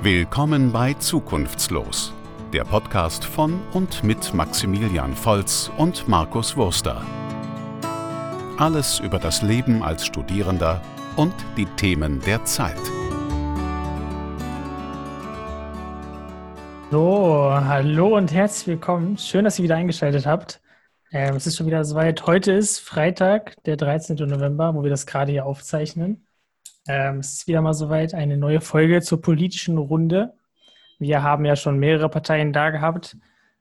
Willkommen bei Zukunftslos, der Podcast von und mit Maximilian Volz und Markus Wurster. Alles über das Leben als Studierender und die Themen der Zeit. So, hallo und herzlich willkommen. Schön, dass ihr wieder eingeschaltet habt. Ähm, es ist schon wieder soweit. Heute ist Freitag, der 13. November, wo wir das gerade hier aufzeichnen. Ähm, es ist wieder mal soweit eine neue Folge zur politischen Runde. Wir haben ja schon mehrere Parteien da gehabt,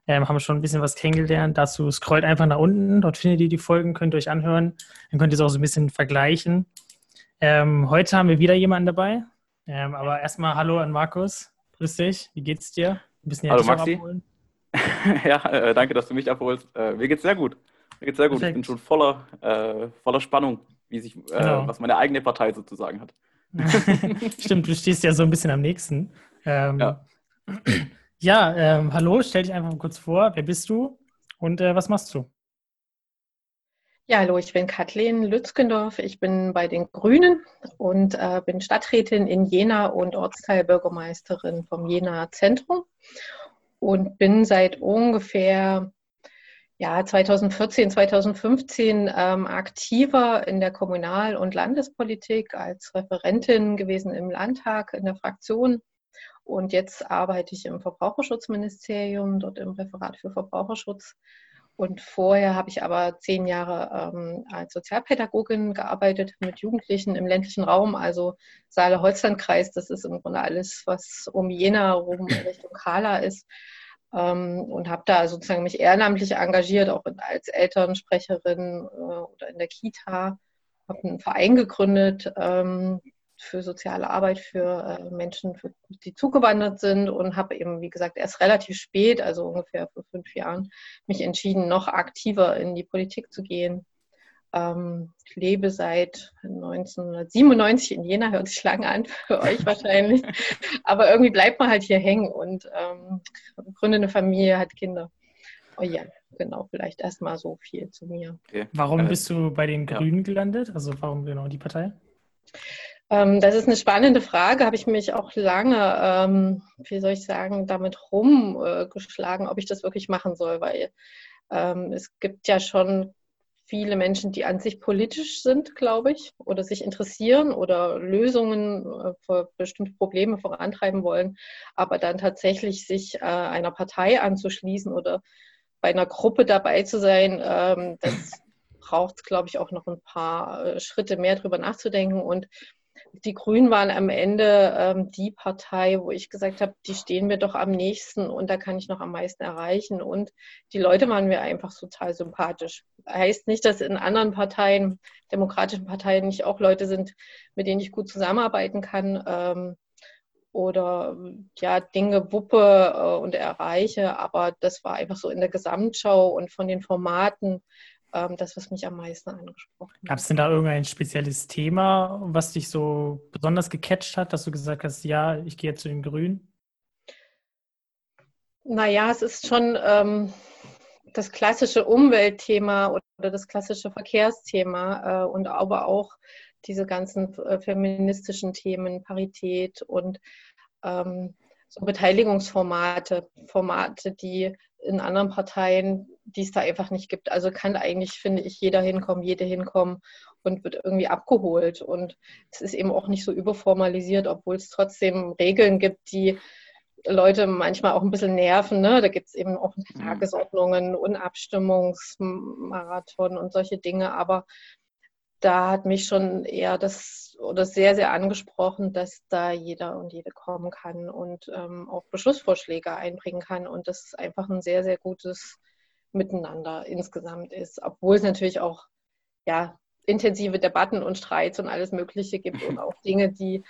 ähm, haben schon ein bisschen was kennengelernt. Dazu scrollt einfach nach unten. Dort findet ihr die Folgen, könnt ihr euch anhören. Dann könnt ihr es auch so ein bisschen vergleichen. Ähm, heute haben wir wieder jemanden dabei. Ähm, aber erstmal Hallo an Markus. Grüß dich. Wie geht's dir? Ein bisschen Hallo Maxi. ja, äh, danke, dass du mich abholst. Äh, mir geht's sehr gut. Mir geht's sehr gut. Perfekt. Ich bin schon voller, äh, voller Spannung wie sich, äh, genau. was meine eigene Partei sozusagen hat. Stimmt, du stehst ja so ein bisschen am nächsten. Ähm, ja, ja ähm, hallo, stell dich einfach mal kurz vor. Wer bist du und äh, was machst du? Ja, hallo, ich bin Kathleen Lützgendorf. Ich bin bei den Grünen und äh, bin Stadträtin in Jena und Ortsteilbürgermeisterin vom Jena Zentrum und bin seit ungefähr ja, 2014, 2015 ähm, aktiver in der Kommunal- und Landespolitik als Referentin gewesen im Landtag, in der Fraktion. Und jetzt arbeite ich im Verbraucherschutzministerium, dort im Referat für Verbraucherschutz. Und vorher habe ich aber zehn Jahre ähm, als Sozialpädagogin gearbeitet mit Jugendlichen im ländlichen Raum, also Saale-Holstein-Kreis. Das ist im Grunde alles, was um Jena rum Richtung Kala ist und habe da sozusagen mich ehrenamtlich engagiert, auch als Elternsprecherin äh, oder in der Kita. Habe einen Verein gegründet ähm, für soziale Arbeit für äh, Menschen, die zugewandert sind und habe eben, wie gesagt, erst relativ spät, also ungefähr vor fünf Jahren, mich entschieden, noch aktiver in die Politik zu gehen ähm, ich lebe seit 1997 in Jena, hört sich lange an für euch wahrscheinlich. Aber irgendwie bleibt man halt hier hängen und ähm, gründet eine Familie, hat Kinder. Oh ja, genau, vielleicht erstmal so viel zu mir. Okay. Warum äh, bist du bei den Grünen ja. gelandet? Also warum genau die Partei? Ähm, das ist eine spannende Frage, habe ich mich auch lange, ähm, wie soll ich sagen, damit rumgeschlagen, äh, ob ich das wirklich machen soll, weil ähm, es gibt ja schon viele Menschen, die an sich politisch sind, glaube ich, oder sich interessieren oder Lösungen äh, für bestimmte Probleme vorantreiben wollen, aber dann tatsächlich sich äh, einer Partei anzuschließen oder bei einer Gruppe dabei zu sein, ähm, das braucht, glaube ich, auch noch ein paar äh, Schritte mehr drüber nachzudenken. Und die Grünen waren am Ende ähm, die Partei, wo ich gesagt habe, die stehen mir doch am nächsten und da kann ich noch am meisten erreichen. Und die Leute waren mir einfach total sympathisch. Heißt nicht, dass in anderen Parteien, demokratischen Parteien, nicht auch Leute sind, mit denen ich gut zusammenarbeiten kann. Ähm, oder ja, Dinge wuppe äh, und erreiche, aber das war einfach so in der Gesamtschau und von den Formaten ähm, das, was mich am meisten angesprochen hat. Gab es denn da irgendein spezielles Thema, was dich so besonders gecatcht hat, dass du gesagt hast, ja, ich gehe zu den Grünen? Naja, es ist schon ähm, das klassische Umweltthema oder das klassische Verkehrsthema äh, und aber auch diese ganzen äh, feministischen Themen, Parität und ähm, so Beteiligungsformate, Formate, die in anderen Parteien, die es da einfach nicht gibt. Also kann eigentlich, finde ich, jeder hinkommen, jede hinkommen und wird irgendwie abgeholt. Und es ist eben auch nicht so überformalisiert, obwohl es trotzdem Regeln gibt, die Leute manchmal auch ein bisschen nerven. Ne? Da gibt es eben auch mhm. Tagesordnungen und Abstimmungsmarathon und solche Dinge. Aber da hat mich schon eher das oder sehr, sehr angesprochen, dass da jeder und jede kommen kann und ähm, auch Beschlussvorschläge einbringen kann und das einfach ein sehr, sehr gutes Miteinander insgesamt ist, obwohl es natürlich auch ja, intensive Debatten und Streits und alles Mögliche gibt und auch Dinge, die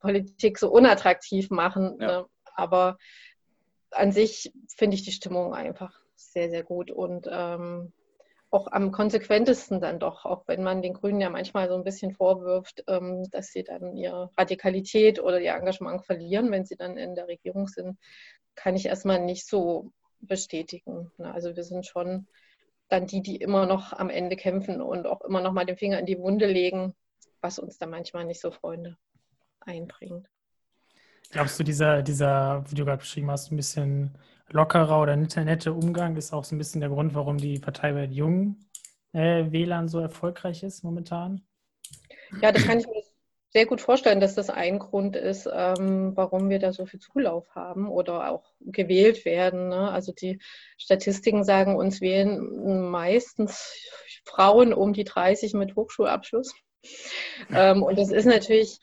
Politik so unattraktiv machen. Ja. Ne? Aber an sich finde ich die Stimmung einfach sehr, sehr gut und ähm, auch am konsequentesten dann doch, auch wenn man den Grünen ja manchmal so ein bisschen vorwirft, ähm, dass sie dann ihre Radikalität oder ihr Engagement verlieren, wenn sie dann in der Regierung sind, kann ich erstmal nicht so bestätigen. Also wir sind schon dann die, die immer noch am Ende kämpfen und auch immer noch mal den Finger in die Wunde legen, was uns dann manchmal nicht so Freunde einbringt. Glaubst du, dieser, dieser, wie du gerade beschrieben hast, ein bisschen lockerer oder nette Umgang ist auch so ein bisschen der Grund, warum die Partei bei den jungen äh, Wählern so erfolgreich ist momentan? Ja, das kann ich mir sehr gut vorstellen, dass das ein Grund ist, ähm, warum wir da so viel Zulauf haben oder auch gewählt werden. Ne? Also die Statistiken sagen uns, wählen meistens Frauen um die 30 mit Hochschulabschluss. Ähm, und das ist natürlich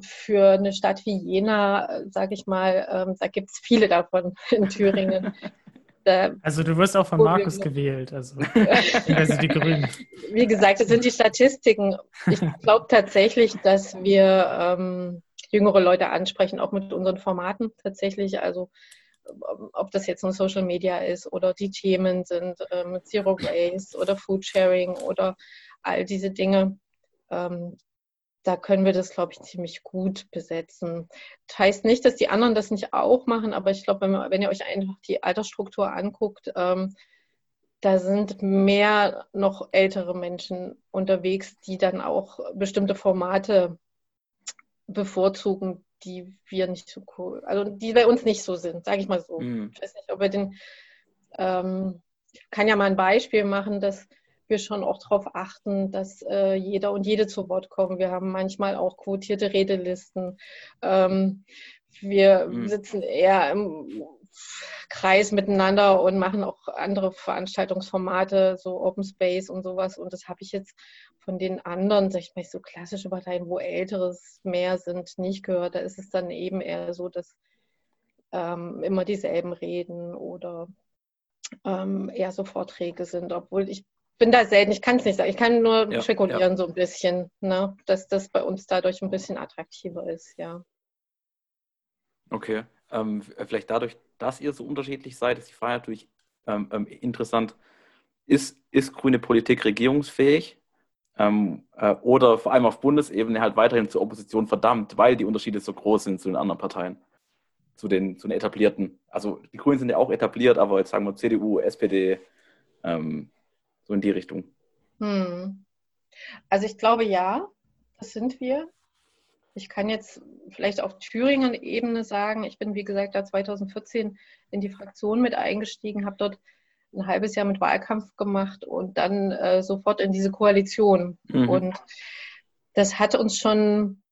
für eine Stadt wie Jena, sage ich mal, ähm, da gibt es viele davon in Thüringen. also du wirst auch von Markus gewählt, also, also die Grünen. Wie gesagt, das sind die Statistiken. Ich glaube tatsächlich, dass wir ähm, jüngere Leute ansprechen, auch mit unseren Formaten tatsächlich. Also ob das jetzt ein Social Media ist oder die Themen sind, ähm, Zero Waste oder Food Sharing oder all diese Dinge. Ähm, da können wir das, glaube ich, ziemlich gut besetzen. Das heißt nicht, dass die anderen das nicht auch machen, aber ich glaube, wenn, wenn, ihr euch einfach die Altersstruktur anguckt, ähm, da sind mehr noch ältere Menschen unterwegs, die dann auch bestimmte Formate bevorzugen, die wir nicht so cool, also die bei uns nicht so sind, sage ich mal so. Mhm. Ich weiß nicht, ob wir den, ähm, kann ja mal ein Beispiel machen, dass wir schon auch darauf achten, dass äh, jeder und jede zu Wort kommen. Wir haben manchmal auch quotierte Redelisten. Ähm, wir mhm. sitzen eher im Kreis miteinander und machen auch andere Veranstaltungsformate, so Open Space und sowas. Und das habe ich jetzt von den anderen, sag ich mal, so klassische Parteien, wo Älteres mehr sind, nicht gehört. Da ist es dann eben eher so, dass ähm, immer dieselben reden oder ähm, eher so Vorträge sind, obwohl ich bin da selten, ich kann es nicht sagen. Ich kann nur ja, spekulieren ja. so ein bisschen, ne? dass das bei uns dadurch ein bisschen attraktiver ist, ja. Okay. Ähm, vielleicht dadurch, dass ihr so unterschiedlich seid, ist die Frage natürlich ähm, ähm, interessant. Ist, ist grüne Politik regierungsfähig? Ähm, äh, oder vor allem auf Bundesebene halt weiterhin zur Opposition verdammt, weil die Unterschiede so groß sind zu den anderen Parteien, zu den, zu den etablierten. Also die Grünen sind ja auch etabliert, aber jetzt sagen wir CDU, SPD, ähm, so in die Richtung. Hm. Also ich glaube ja, das sind wir. Ich kann jetzt vielleicht auf Thüringen-Ebene sagen, ich bin, wie gesagt, da 2014 in die Fraktion mit eingestiegen, habe dort ein halbes Jahr mit Wahlkampf gemacht und dann äh, sofort in diese Koalition. Mhm. Und das hat uns schon,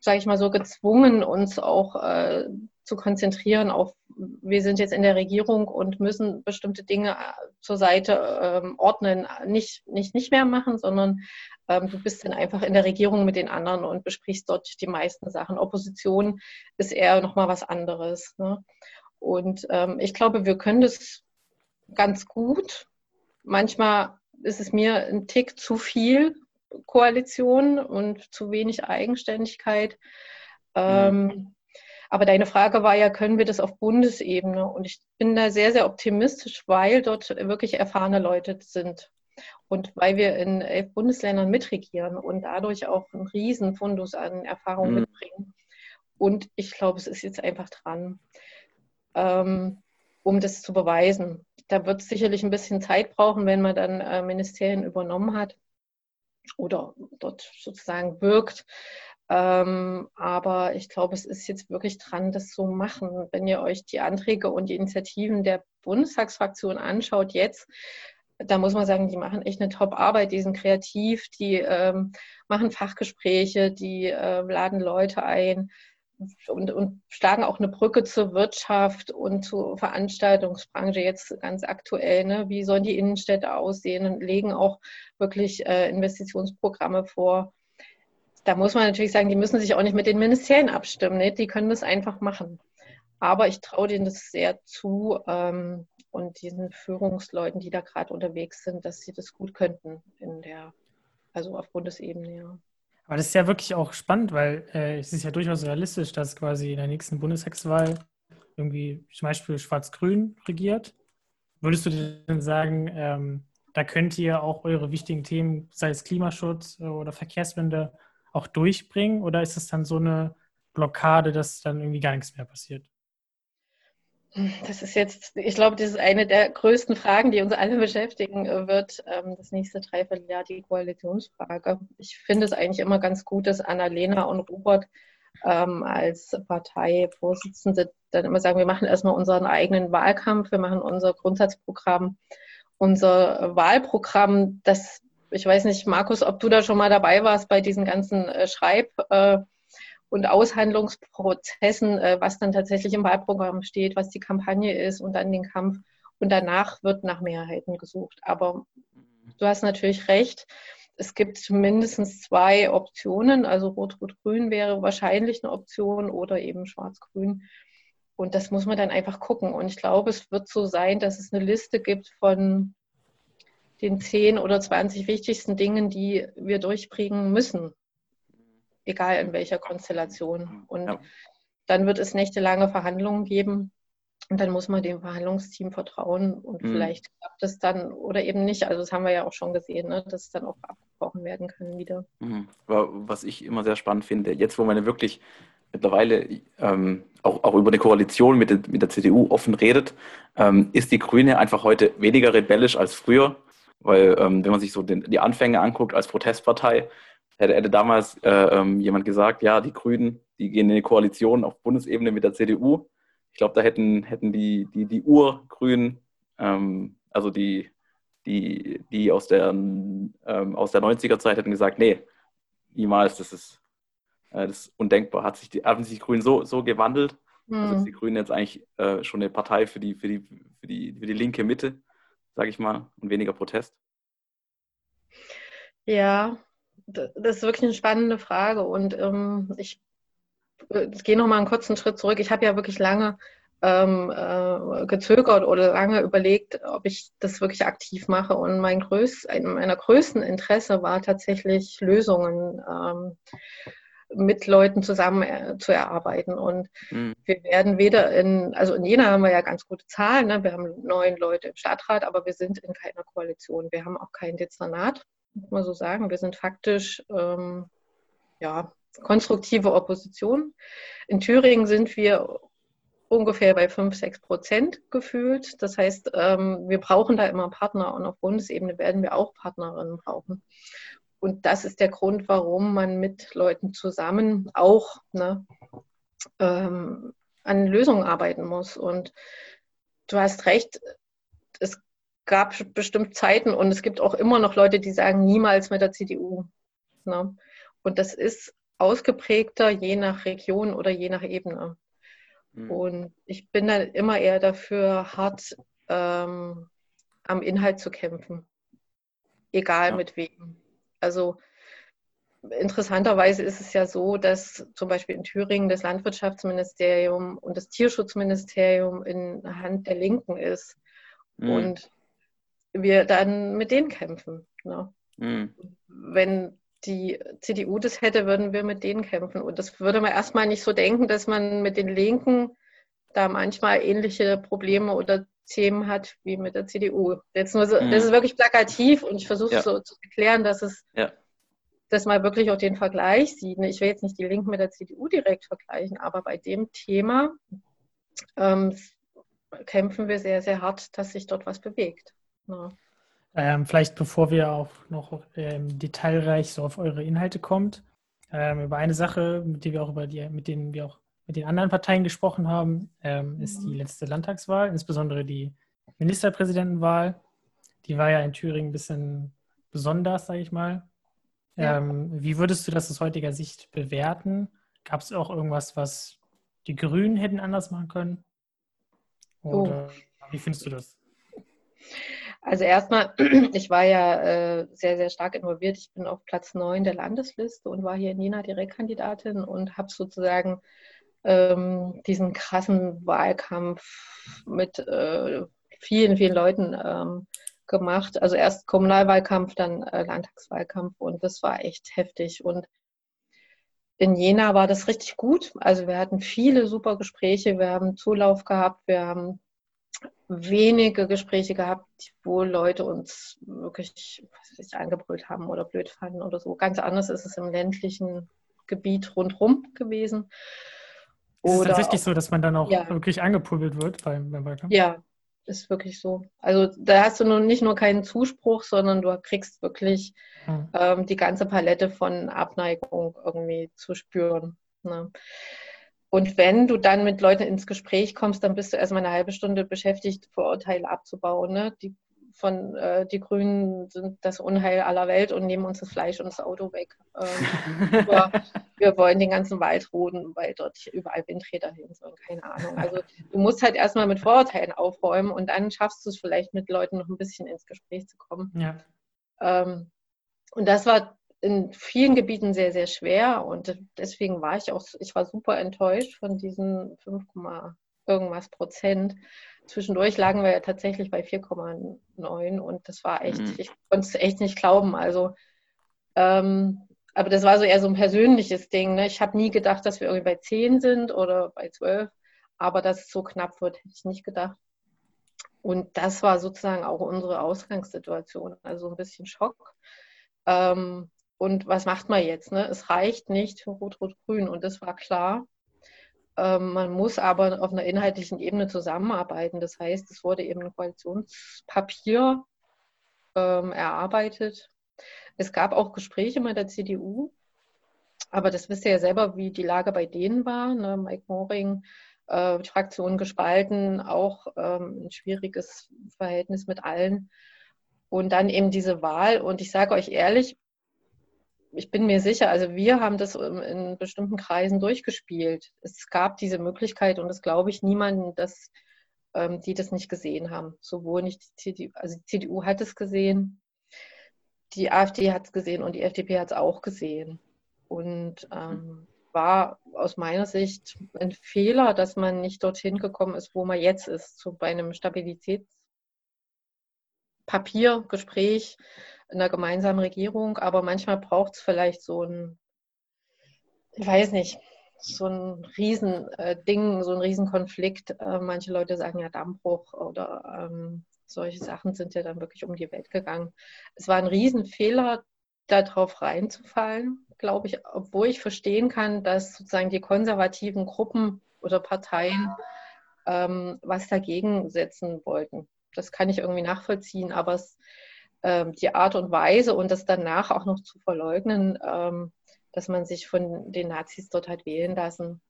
sage ich mal so, gezwungen, uns auch äh, zu konzentrieren auf, wir sind jetzt in der Regierung und müssen bestimmte Dinge äh, zur Seite ähm, ordnen, nicht, nicht, nicht mehr machen, sondern ähm, du bist dann einfach in der Regierung mit den anderen und besprichst dort die meisten Sachen. Opposition ist eher nochmal was anderes. Ne? Und ähm, ich glaube, wir können das ganz gut. Manchmal ist es mir ein Tick zu viel Koalition und zu wenig Eigenständigkeit. Mhm. Aber deine Frage war ja, können wir das auf Bundesebene? Und ich bin da sehr, sehr optimistisch, weil dort wirklich erfahrene Leute sind. Und weil wir in elf Bundesländern mitregieren und dadurch auch einen riesen Fundus an Erfahrung mhm. mitbringen. Und ich glaube, es ist jetzt einfach dran, ähm, um das zu beweisen. Da wird es sicherlich ein bisschen Zeit brauchen, wenn man dann äh, Ministerien übernommen hat oder dort sozusagen wirkt. Ähm, aber ich glaube, es ist jetzt wirklich dran, das zu machen. Wenn ihr euch die Anträge und die Initiativen der Bundestagsfraktion anschaut jetzt, da muss man sagen, die machen echt eine Top-Arbeit, die sind kreativ, die ähm, machen Fachgespräche, die äh, laden Leute ein und, und, schlagen auch eine Brücke zur Wirtschaft und zur Veranstaltungsbranche jetzt ganz aktuell. Ne? Wie sollen die Innenstädte aussehen und legen auch wirklich äh, Investitionsprogramme vor da muss man natürlich sagen, die müssen sich auch nicht mit den Ministerien abstimmen. Ne? Die können das einfach machen. Aber ich traue denen das sehr zu ähm, und diesen Führungsleuten, die da gerade unterwegs sind, dass sie das gut könnten in der, also auf Bundesebene, ja. Aber das ist ja wirklich auch spannend, weil äh, es ist ja durchaus realistisch, dass quasi in der nächsten Bundestagswahl irgendwie zum Beispiel Schwarz-Grün regiert. Würdest du denn sagen, ähm, da könnt ihr auch eure wichtigen Themen, sei es Klimaschutz oder Verkehrswende, auch durchbringen? Oder ist es dann so eine Blockade, dass dann irgendwie gar nichts mehr passiert? Das ist jetzt, ich glaube, das ist eine der größten Fragen, die uns alle beschäftigen wird, ähm, das nächste Dreivierteljahr, die Koalitionsfrage. Ich finde es eigentlich immer ganz gut, dass Annalena und Robert ähm, als Parteivorsitzende dann immer sagen, wir machen erstmal unseren eigenen Wahlkampf, wir machen unser Grundsatzprogramm, unser Wahlprogramm, das, ich weiß nicht, Markus, ob du da schon mal dabei warst bei diesen ganzen äh, Schreib- äh, und Aushandlungsprozessen, äh, was dann tatsächlich im Wahlprogramm steht, was die Kampagne ist und dann den Kampf. Und danach wird nach Mehrheiten gesucht. Aber du hast natürlich recht. Es gibt mindestens zwei Optionen. Also Rot-Rot-Grün wäre wahrscheinlich eine Option oder eben Schwarz-Grün. Und das muss man dann einfach gucken. Und ich glaube, es wird so sein, dass es eine Liste gibt von den 10 oder 20 wichtigsten Dingen, die wir durchbringen müssen, egal in welcher Konstellation. Und ja. dann wird es nächtelange Verhandlungen geben. Und dann muss man dem Verhandlungsteam vertrauen und mhm. vielleicht klappt es dann oder eben nicht. Also das haben wir ja auch schon gesehen, ne? dass es dann auch abgebrochen werden kann wieder. Mhm. Was ich immer sehr spannend finde, jetzt wo man ja wirklich mittlerweile ähm, auch, auch über eine Koalition mit, der, mit der CDU offen redet, ähm, ist die Grüne einfach heute weniger rebellisch als früher. Weil ähm, wenn man sich so den, die Anfänge anguckt als Protestpartei, hätte, hätte damals äh, ähm, jemand gesagt, ja, die Grünen, die gehen in eine Koalition auf Bundesebene mit der CDU. Ich glaube, da hätten, hätten die, die, die Urgrünen, ähm, also die, die, die aus der, ähm, aus der 90er-Zeit hätten gesagt, nee, niemals, das ist, äh, das ist undenkbar. Hat sich die, haben sich die Grünen so, so gewandelt? Also ist die Grünen jetzt eigentlich äh, schon eine Partei für die, für die, für die, für die linke Mitte, sage ich mal, und weniger Protest? Ja, das ist wirklich eine spannende Frage. Und ähm, ich, äh, ich gehe noch mal einen kurzen Schritt zurück. Ich habe ja wirklich lange ähm, äh, gezögert oder lange überlegt, ob ich das wirklich aktiv mache. Und mein größ, meiner größten Interesse war tatsächlich Lösungen. Ähm, mit Leuten zusammen äh, zu erarbeiten. Und mhm. wir werden weder in, also in Jena haben wir ja ganz gute Zahlen, ne? wir haben neun Leute im Stadtrat, aber wir sind in keiner Koalition. Wir haben auch kein Dezernat, muss man so sagen. Wir sind faktisch, ähm, ja, konstruktive Opposition. In Thüringen sind wir ungefähr bei 5, 6 Prozent gefühlt. Das heißt, ähm, wir brauchen da immer Partner und auf Bundesebene werden wir auch Partnerinnen brauchen. Und das ist der Grund, warum man mit Leuten zusammen auch ne, ähm, an Lösungen arbeiten muss. Und du hast recht, es gab bestimmt Zeiten und es gibt auch immer noch Leute, die sagen, niemals mit der CDU. Ne? Und das ist ausgeprägter je nach Region oder je nach Ebene. Mhm. Und ich bin dann immer eher dafür, hart ähm, am Inhalt zu kämpfen. Egal ja. mit wem. Also interessanterweise ist es ja so, dass zum Beispiel in Thüringen das Landwirtschaftsministerium und das Tierschutzministerium in der Hand der Linken ist. Mhm. Und wir dann mit denen kämpfen. Ne? Mhm. Wenn die CDU das hätte, würden wir mit denen kämpfen. Und das würde man erstmal nicht so denken, dass man mit den Linken da manchmal ähnliche Probleme oder Themen hat wie mit der CDU. Jetzt nur so, mhm. Das ist wirklich plakativ und ich versuche ja. so zu erklären, dass es ja. dass man wirklich auch den Vergleich sieht. Ich will jetzt nicht die Linken mit der CDU direkt vergleichen, aber bei dem Thema ähm, kämpfen wir sehr, sehr hart, dass sich dort was bewegt. Ja. Ähm, vielleicht bevor wir auch noch ähm, detailreich so auf eure Inhalte kommt, ähm, über eine Sache, mit der wir auch über die, mit denen wir auch mit den anderen Parteien gesprochen haben, ähm, ist die letzte Landtagswahl, insbesondere die Ministerpräsidentenwahl. Die war ja in Thüringen ein bisschen besonders, sage ich mal. Ja. Ähm, wie würdest du das aus heutiger Sicht bewerten? Gab es auch irgendwas, was die Grünen hätten anders machen können? Oder oh. wie findest du das? Also erstmal, ich war ja äh, sehr, sehr stark involviert. Ich bin auf Platz 9 der Landesliste und war hier in Jena Direktkandidatin und habe sozusagen ähm, diesen krassen Wahlkampf mit äh, vielen, vielen Leuten ähm, gemacht. Also erst Kommunalwahlkampf, dann äh, Landtagswahlkampf und das war echt heftig. Und in Jena war das richtig gut. Also wir hatten viele super Gespräche, wir haben Zulauf gehabt, wir haben wenige Gespräche gehabt, wo Leute uns wirklich was angebrüllt haben oder blöd fanden oder so. Ganz anders ist es im ländlichen Gebiet rundherum gewesen. Ist es tatsächlich so, dass man dann auch ja. wirklich angepulvert wird beim, beim Wahlkampf? Ja, ist wirklich so. Also da hast du nun nicht nur keinen Zuspruch, sondern du kriegst wirklich hm. ähm, die ganze Palette von Abneigung irgendwie zu spüren. Ne? Und wenn du dann mit Leuten ins Gespräch kommst, dann bist du erstmal eine halbe Stunde beschäftigt, Vorurteile abzubauen. Ne? Die von äh, die Grünen sind das Unheil aller Welt und nehmen uns das Fleisch und das Auto weg. Ähm, wir wollen den ganzen Wald roden, weil dort überall Windräder hin sollen, keine Ahnung. Also du musst halt erstmal mit Vorurteilen aufräumen und dann schaffst du es vielleicht mit Leuten noch ein bisschen ins Gespräch zu kommen. Ja. Ähm, und das war in vielen Gebieten sehr, sehr schwer und deswegen war ich auch, ich war super enttäuscht von diesen 5, irgendwas Prozent. Zwischendurch lagen wir ja tatsächlich bei 4,9 und das war echt, mhm. ich konnte es echt nicht glauben. Also, ähm, aber das war so eher so ein persönliches Ding. Ne? Ich habe nie gedacht, dass wir irgendwie bei 10 sind oder bei 12, aber dass es so knapp wird, hätte ich nicht gedacht. Und das war sozusagen auch unsere Ausgangssituation, also ein bisschen Schock. Ähm, und was macht man jetzt? Ne? Es reicht nicht für Rot-Rot-Grün und das war klar. Ähm, man muss aber auf einer inhaltlichen Ebene zusammenarbeiten. Das heißt, es wurde eben ein Koalitionspapier ähm, erarbeitet. Es gab auch Gespräche mit der CDU, aber das wisst ihr ja selber, wie die Lage bei denen war. Ne? Mike Moring, äh, die Fraktion gespalten, auch ähm, ein schwieriges Verhältnis mit allen. Und dann eben diese Wahl. Und ich sage euch ehrlich, ich bin mir sicher, also wir haben das in bestimmten Kreisen durchgespielt. Es gab diese Möglichkeit und das glaube ich niemanden, dass ähm, die das nicht gesehen haben. Sowohl nicht die CDU, also die CDU hat es gesehen, die AfD hat es gesehen und die FDP hat es auch gesehen. Und ähm, war aus meiner Sicht ein Fehler, dass man nicht dorthin gekommen ist, wo man jetzt ist, so bei einem Stabilitätspapiergespräch in einer gemeinsamen Regierung, aber manchmal braucht es vielleicht so ein, ich weiß nicht, so ein Riesending, äh, so ein Riesenkonflikt. Äh, manche Leute sagen ja Dammbruch oder ähm, solche Sachen sind ja dann wirklich um die Welt gegangen. Es war ein Riesenfehler, darauf reinzufallen, glaube ich, obwohl ich verstehen kann, dass sozusagen die konservativen Gruppen oder Parteien ähm, was dagegen setzen wollten. Das kann ich irgendwie nachvollziehen, aber es die Art und Weise und das danach auch noch zu verleugnen, ähm, dass man sich von den Nazis dort hat wählen lassen,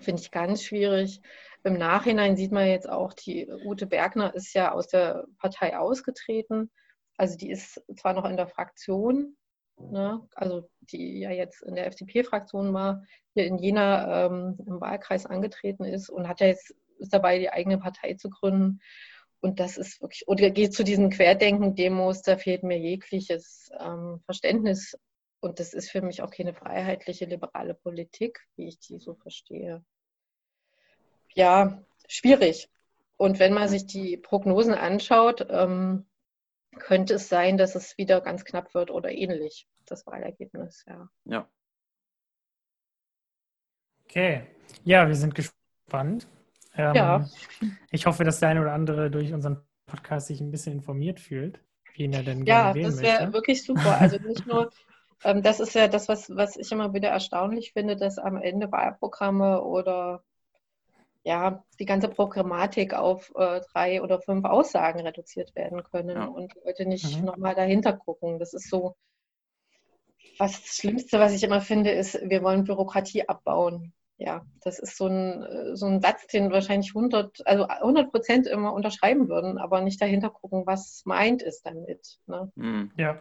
finde ich ganz schwierig. Im Nachhinein sieht man jetzt auch, die Ute Bergner ist ja aus der Partei ausgetreten. Also die ist zwar noch in der Fraktion, ne, also die ja jetzt in der FDP-Fraktion war, hier in Jena ähm, im Wahlkreis angetreten ist und hat ja jetzt ist dabei, die eigene Partei zu gründen. Und das ist wirklich, oder geht zu diesen Querdenken-Demos, da fehlt mir jegliches ähm, Verständnis. Und das ist für mich auch keine freiheitliche, liberale Politik, wie ich die so verstehe. Ja, schwierig. Und wenn man sich die Prognosen anschaut, ähm, könnte es sein, dass es wieder ganz knapp wird oder ähnlich, das Wahlergebnis, ja. Ja. Okay. Ja, wir sind gespannt. Ähm, ja. Ich hoffe, dass der eine oder andere durch unseren Podcast sich ein bisschen informiert fühlt, wen er denn ja, das wäre wirklich super. Also nicht nur, ähm, das ist ja das, was, was ich immer wieder erstaunlich finde, dass am Ende Wahlprogramme oder ja, die ganze Programmatik auf äh, drei oder fünf Aussagen reduziert werden können ja. und Leute nicht mhm. nochmal dahinter gucken. Das ist so, was das Schlimmste, was ich immer finde, ist, wir wollen Bürokratie abbauen ja, das ist so ein, äh, so ein Satz, den wahrscheinlich 100, also 100 Prozent immer unterschreiben würden, aber nicht dahinter gucken, was meint es damit. Ne? Mhm. Ja,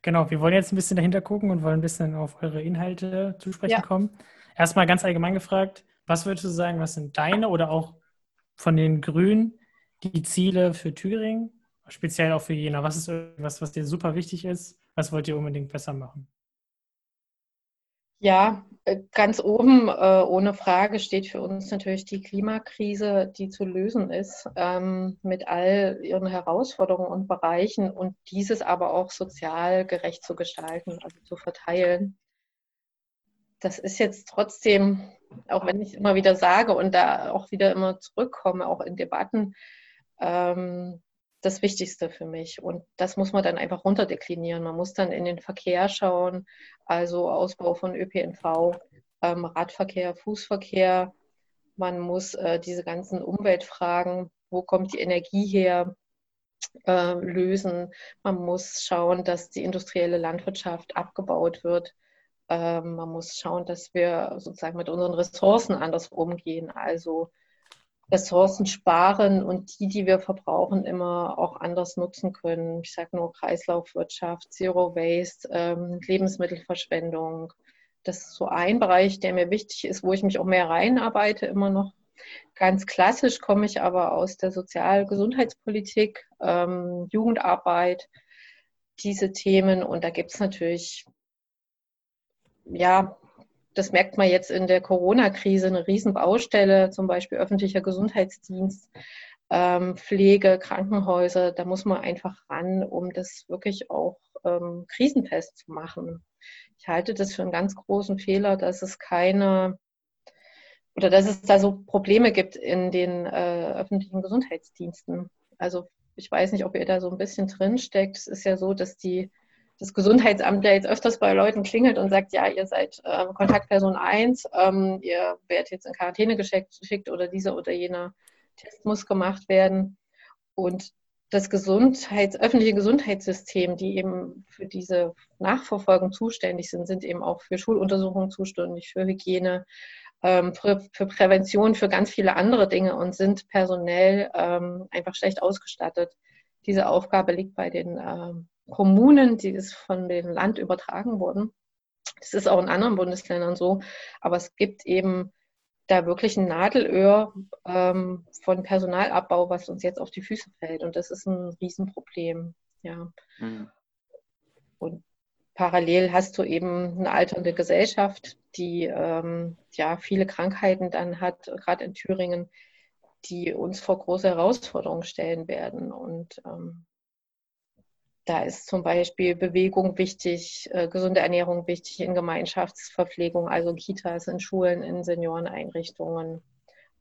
genau. Wir wollen jetzt ein bisschen dahinter gucken und wollen ein bisschen auf eure Inhalte zu sprechen ja. kommen. Erstmal ganz allgemein gefragt, was würdest du sagen, was sind deine oder auch von den Grünen die Ziele für Thüringen, speziell auch für Jena? Was ist irgendwas, was dir super wichtig ist? Was wollt ihr unbedingt besser machen? Ja, ganz oben, äh, ohne Frage, steht für uns natürlich die Klimakrise, die zu lösen ist, ähm, mit all ihren Herausforderungen und Bereichen und dieses aber auch sozial gerecht zu gestalten, also zu verteilen. Das ist jetzt trotzdem, auch wenn ich immer wieder sage und da auch wieder immer zurückkomme, auch in Debatten, ähm, das Wichtigste für mich. Und das muss man dann einfach runterdeklinieren. Man muss dann in den Verkehr schauen, also Ausbau von ÖPNV, ähm, Radverkehr, Fußverkehr. Man muss äh, diese ganzen Umweltfragen, wo kommt die Energie her, äh, lösen. Man muss schauen, dass die industrielle Landwirtschaft abgebaut wird. Ähm, man muss schauen, dass wir sozusagen mit unseren Ressourcen anders umgehen. Also Ressourcen sparen und die, die wir verbrauchen, immer auch anders nutzen können. Ich sage nur Kreislaufwirtschaft, Zero Waste, ähm, Lebensmittelverschwendung. Das ist so ein Bereich, der mir wichtig ist, wo ich mich auch mehr reinarbeite immer noch. Ganz klassisch komme ich aber aus der Sozial-Gesundheitspolitik, ähm, Jugendarbeit, diese Themen. Und da gibt es natürlich, ja, das merkt man jetzt in der Corona-Krise, eine Riesenbaustelle, zum Beispiel öffentlicher Gesundheitsdienst, ähm, Pflege, Krankenhäuser. Da muss man einfach ran, um das wirklich auch ähm, krisenfest zu machen. Ich halte das für einen ganz großen Fehler, dass es keine oder dass es da so Probleme gibt in den äh, öffentlichen Gesundheitsdiensten. Also ich weiß nicht, ob ihr da so ein bisschen drin steckt. Es ist ja so, dass die, das Gesundheitsamt ja jetzt öfters bei Leuten klingelt und sagt, ja, ihr seid äh, Kontaktperson 1, ähm, ihr werdet jetzt in Quarantäne geschickt oder dieser oder jener Test muss gemacht werden. Und das Gesundheits-, öffentliche Gesundheitssystem, die eben für diese Nachverfolgung zuständig sind, sind eben auch für Schuluntersuchungen zuständig, für Hygiene, ähm, für, für, Prävention, für ganz viele andere Dinge und sind personell ähm, einfach schlecht ausgestattet. Diese Aufgabe liegt bei den ähm, Kommunen, die ist von dem Land übertragen wurden. Das ist auch in anderen Bundesländern so, aber es gibt eben da wirklich ein Nadelöhr ähm, von Personalabbau, was uns jetzt auf die Füße fällt. Und das ist ein Riesenproblem. Ja. Mhm. Und parallel hast du eben eine alternde Gesellschaft, die ähm, ja viele Krankheiten dann hat, gerade in Thüringen, die uns vor große Herausforderungen stellen werden. Und ähm, da ist zum Beispiel Bewegung wichtig, äh, gesunde Ernährung wichtig in Gemeinschaftsverpflegung, also Kitas, in Schulen, in Senioreneinrichtungen.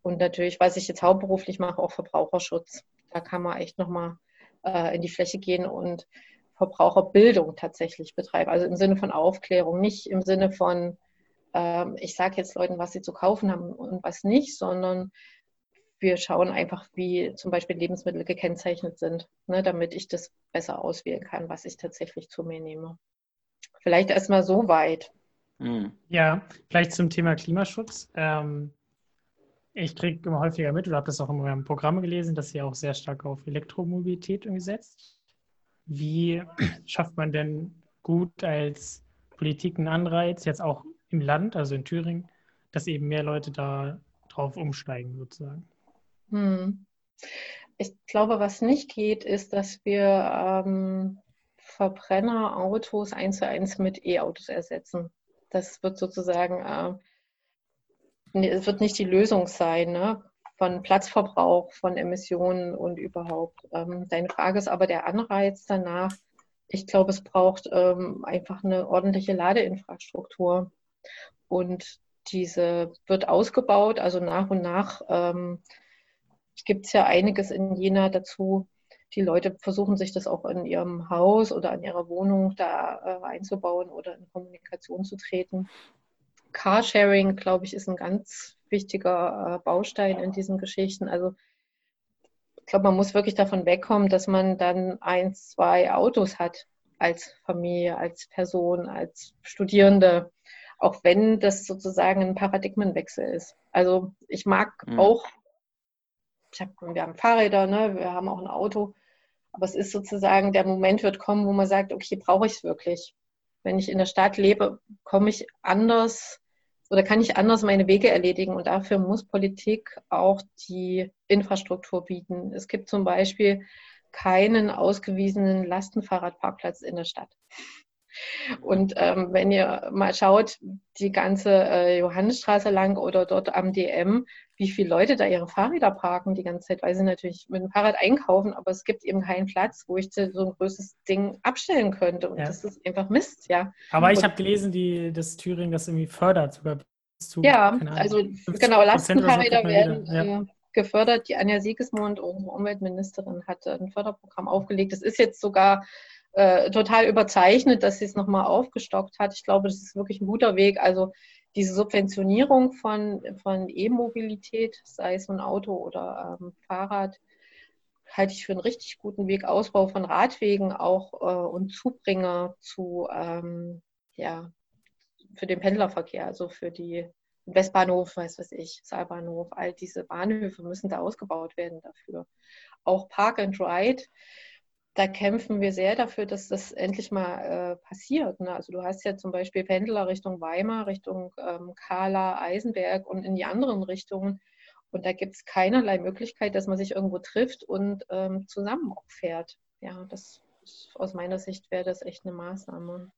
Und natürlich, was ich jetzt hauptberuflich mache, auch Verbraucherschutz. Da kann man echt nochmal äh, in die Fläche gehen und Verbraucherbildung tatsächlich betreiben. Also im Sinne von Aufklärung, nicht im Sinne von, ähm, ich sage jetzt Leuten, was sie zu kaufen haben und was nicht, sondern wir schauen einfach, wie zum Beispiel Lebensmittel gekennzeichnet sind, ne, damit ich das besser auswählen kann, was ich tatsächlich zu mir nehme. Vielleicht erstmal so weit. Hm. Ja, vielleicht zum Thema Klimaschutz. Ähm, ich kriege immer häufiger mit oder habe das auch in meinem Programm gelesen, dass ihr auch sehr stark auf Elektromobilität irgendwie setzt. Wie schafft man denn gut als Politik einen Anreiz, jetzt auch im Land, also in Thüringen, dass eben mehr Leute da drauf umsteigen sozusagen? Hm. Ich glaube, was nicht geht, ist, dass wir ähm, Verbrennerautos eins zu eins mit E-Autos ersetzen. Das wird sozusagen, äh, es wird nicht die Lösung sein. Ne? von Platzverbrauch, von Emissionen und überhaupt. Ähm, deine Frage ist aber der Anreiz danach. Ich glaube, es braucht ähm, einfach eine ordentliche Ladeinfrastruktur. Und diese wird ausgebaut, also nach und nach ähm, gibt es ja einiges in Jena dazu. Die Leute versuchen sich das auch in ihrem Haus oder in ihrer Wohnung da äh, einzubauen oder in Kommunikation zu treten. Carsharing, glaube ich, ist ein ganz wichtiger äh, Baustein in diesen Geschichten. Also ich glaube, man muss wirklich davon wegkommen, dass man dann eins, zwei Autos hat als Familie, als Person, als Studierende, auch wenn das sozusagen ein Paradigmenwechsel ist. Also ich mag mhm. auch, ich hab, wir haben Fahrräder, ne, wir haben auch ein Auto, aber es ist sozusagen, der Moment wird kommen, wo man sagt, okay, brauche ich es wirklich? Wenn ich in der Stadt lebe, komme ich anders oder kann ich anders meine Wege erledigen? Und dafür muss Politik auch die Infrastruktur bieten. Es gibt zum Beispiel keinen ausgewiesenen Lastenfahrradparkplatz in der Stadt. Und ähm, wenn ihr mal schaut, die ganze äh, Johannesstraße lang oder dort am DM, wie viele Leute da ihre Fahrräder parken die ganze Zeit, weil sie natürlich mit dem Fahrrad einkaufen, aber es gibt eben keinen Platz, wo ich so ein größeres Ding abstellen könnte. Und ja. das ist einfach Mist, ja. Aber ich habe gelesen, die, dass Thüringen das irgendwie fördert, sogar zu. Ja, also genau, Lastenfahrräder so werden ja. äh, gefördert. Die Anja Siegesmund, unsere Umweltministerin, hat ein Förderprogramm aufgelegt. Es ist jetzt sogar äh, total überzeichnet, dass sie es nochmal aufgestockt hat. Ich glaube, das ist wirklich ein guter Weg. Also diese Subventionierung von, von E-Mobilität, sei es ein Auto oder ähm, Fahrrad, halte ich für einen richtig guten Weg. Ausbau von Radwegen auch äh, und Zubringer zu, ähm, ja, für den Pendlerverkehr, also für die Westbahnhof, weiß was ich, Saalbahnhof, all diese Bahnhöfe müssen da ausgebaut werden dafür. Auch Park and Ride, da kämpfen wir sehr dafür, dass das endlich mal äh, passiert. Ne? Also du hast ja zum Beispiel Pendler Richtung Weimar, Richtung ähm, Kala, Eisenberg und in die anderen Richtungen. Und da gibt es keinerlei Möglichkeit, dass man sich irgendwo trifft und ähm, zusammen fährt. Ja, das ist, aus meiner Sicht wäre das echt eine Maßnahme.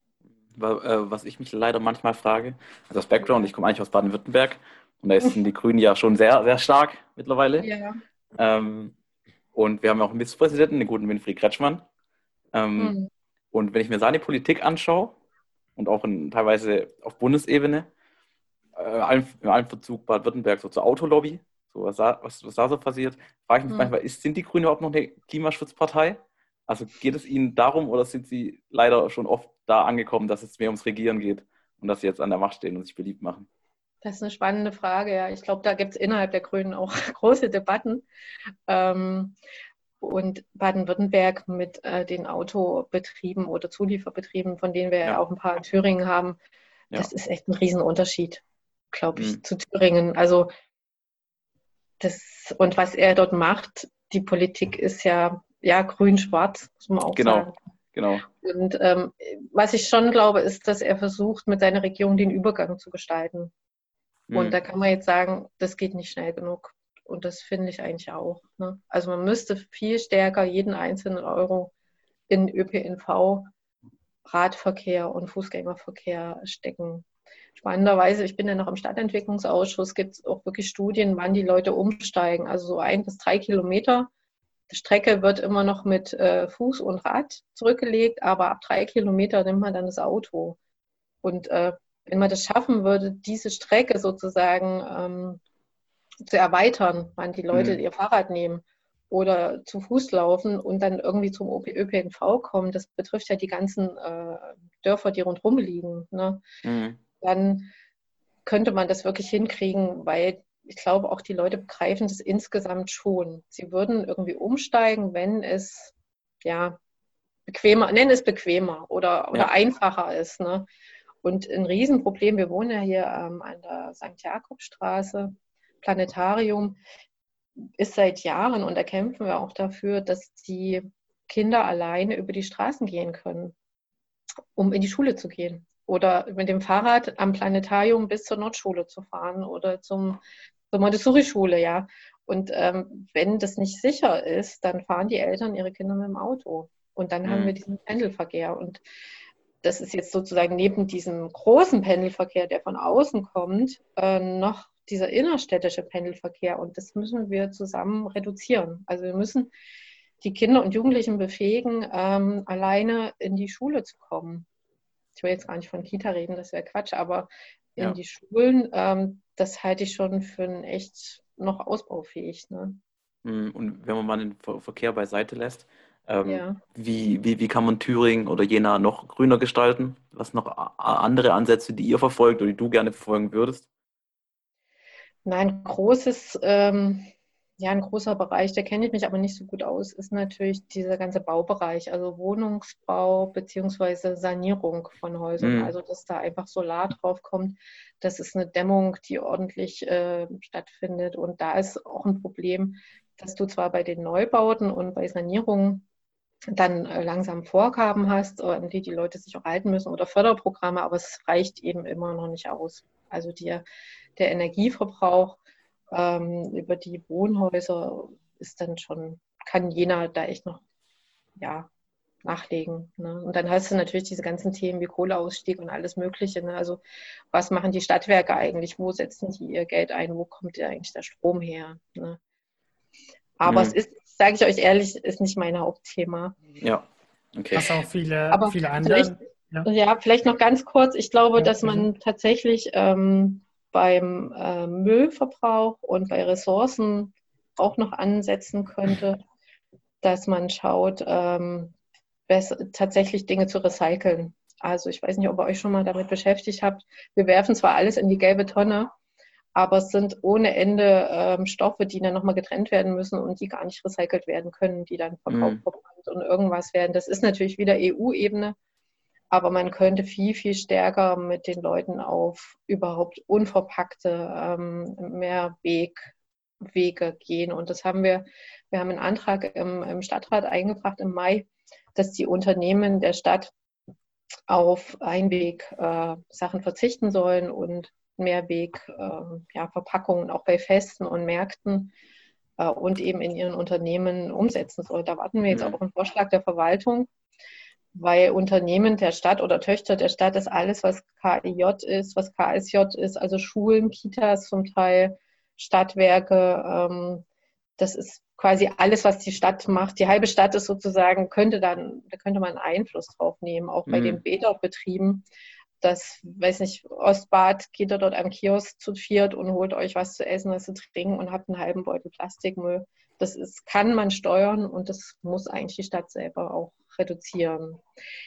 Äh, was ich mich leider manchmal frage, also das Background, ich komme eigentlich aus Baden-Württemberg und da sind die Grünen ja schon sehr, sehr stark mittlerweile. Ja. Ähm, und wir haben auch einen Vizepräsidenten, den guten Winfried Kretschmann. Ähm, mhm. Und wenn ich mir seine Politik anschaue und auch in, teilweise auf Bundesebene, äh, in allem Verzug Baden-Württemberg so zur Autolobby, so was, da, was, was da so passiert, frage ich mich mhm. manchmal, ist, sind die Grünen überhaupt noch eine Klimaschutzpartei? Also geht es Ihnen darum oder sind Sie leider schon oft da angekommen, dass es mehr ums Regieren geht und dass Sie jetzt an der Macht stehen und sich beliebt machen? Das ist eine spannende Frage, ja. Ich glaube, da gibt es innerhalb der Grünen auch große Debatten. Ähm, und Baden-Württemberg mit äh, den Autobetrieben oder Zulieferbetrieben, von denen wir ja, ja auch ein paar in Thüringen haben, ja. das ist echt ein Riesenunterschied, glaube ich, mhm. zu Thüringen. Also das, und was er dort macht, die Politik ist ja ja, grün-schwarz, muss man auch genau, sagen. Genau. Und ähm, was ich schon glaube, ist, dass er versucht, mit seiner Regierung den Übergang zu gestalten. Mhm. Und da kann man jetzt sagen, das geht nicht schnell genug. Und das finde ich eigentlich auch. Ne? Also man müsste viel stärker jeden einzelnen Euro in ÖPNV, Radverkehr und Fußgängerverkehr stecken. Spannenderweise, ich bin ja noch im Stadtentwicklungsausschuss, gibt es auch wirklich Studien, wann die Leute umsteigen. Also so ein bis drei Kilometer die Strecke wird immer noch mit äh, Fuß und Rad zurückgelegt, aber ab drei Kilometer nimmt man dann das Auto. Und äh, wenn man das schaffen würde, diese Strecke sozusagen ähm, zu erweitern, wann die Leute mhm. ihr Fahrrad nehmen oder zu Fuß laufen und dann irgendwie zum ÖPNV kommen, das betrifft ja die ganzen äh, Dörfer, die rundherum liegen, ne? Mhm. dann könnte man das wirklich hinkriegen, weil ich glaube, auch die Leute begreifen das insgesamt schon. Sie würden irgendwie umsteigen, wenn es ja bequemer, nennen es bequemer oder, oder ja. einfacher ist. Ne? Und ein Riesenproblem, wir wohnen ja hier ähm, an der St. Jakobstraße, Planetarium, ist seit Jahren und da kämpfen wir auch dafür, dass die Kinder alleine über die Straßen gehen können, um in die Schule zu gehen oder mit dem Fahrrad am Planetarium bis zur Nordschule zu fahren oder zum, zur Montessori-Schule, ja. Und ähm, wenn das nicht sicher ist, dann fahren die Eltern ihre Kinder mit dem Auto. Und dann mhm. haben wir diesen Pendelverkehr. Und das ist jetzt sozusagen neben diesem großen Pendelverkehr, der von außen kommt, äh, noch dieser innerstädtische Pendelverkehr. Und das müssen wir zusammen reduzieren. Also wir müssen die Kinder und Jugendlichen befähigen, ähm, alleine in die Schule zu kommen. Ich will jetzt gar nicht von Kita reden, das wäre Quatsch, aber in ja. die Schulen, ähm, das halte ich schon für ein echt noch ausbaufähig. Ne? Hm, und wenn man mal den Verkehr beiseite lässt, ähm, ja. wie, wie, wie kann man Thüringen oder Jena noch grüner gestalten? Was noch andere Ansätze, die ihr verfolgt oder die du gerne verfolgen würdest? Nein, großes ähm, ja, ein großer Bereich, da kenne ich mich aber nicht so gut aus, ist natürlich dieser ganze Baubereich, also Wohnungsbau beziehungsweise Sanierung von Häusern. Mhm. Also, dass da einfach Solar drauf kommt, das ist eine Dämmung, die ordentlich äh, stattfindet. Und da ist auch ein Problem, dass du zwar bei den Neubauten und bei Sanierungen dann äh, langsam Vorgaben hast, an die die Leute sich auch halten müssen oder Förderprogramme, aber es reicht eben immer noch nicht aus. Also die, der Energieverbrauch ähm, über die Wohnhäuser ist dann schon, kann Jena da echt noch ja, nachlegen. Ne? Und dann hast du natürlich diese ganzen Themen wie Kohleausstieg und alles Mögliche. Ne? Also was machen die Stadtwerke eigentlich? Wo setzen die ihr Geld ein? Wo kommt eigentlich der Strom her? Ne? Aber mhm. es ist, sage ich euch ehrlich, ist nicht mein Hauptthema. Ja, okay. Was auch viele, Aber viele andere. Ja. ja. vielleicht noch ganz kurz. Ich glaube, ja, dass man tatsächlich ähm, beim äh, Müllverbrauch und bei Ressourcen auch noch ansetzen könnte, dass man schaut, ähm, tatsächlich Dinge zu recyceln. Also ich weiß nicht, ob ihr euch schon mal damit beschäftigt habt. Wir werfen zwar alles in die gelbe Tonne, aber es sind ohne Ende ähm, Stoffe, die dann nochmal getrennt werden müssen und die gar nicht recycelt werden können, die dann verkauft mhm. und irgendwas werden. Das ist natürlich wieder EU-Ebene, Aber man könnte viel, viel stärker mit den Leuten auf überhaupt unverpackte ähm, Mehrwegwege gehen. Und das haben wir, wir haben einen Antrag im, im Stadtrat eingebracht im Mai, dass die Unternehmen der Stadt auf Einweg-Sachen äh, verzichten sollen und Mehrweg-Verpackungen äh, ja, auch bei Festen und Märkten äh, und eben in ihren Unternehmen umsetzen sollen. Da warten wir jetzt mhm. auch einen Vorschlag der Verwaltung, weil Unternehmen der Stadt oder Töchter der Stadt ist alles, was KIJ ist, was KSJ ist, also Schulen, Kitas zum Teil, Stadtwerke, ähm, das ist quasi alles, was die Stadt macht. Die halbe Stadt ist sozusagen, könnte dann, da könnte man Einfluss drauf nehmen, auch bei mhm. den Bäderbetrieben. Das, weiß nicht, Ostbad geht dort am Kiosk zu viert und holt euch was zu essen, was zu trinken und habt einen halben Beutel Plastikmüll. Das ist, kann man steuern und das muss eigentlich die Stadt selber auch reduzieren.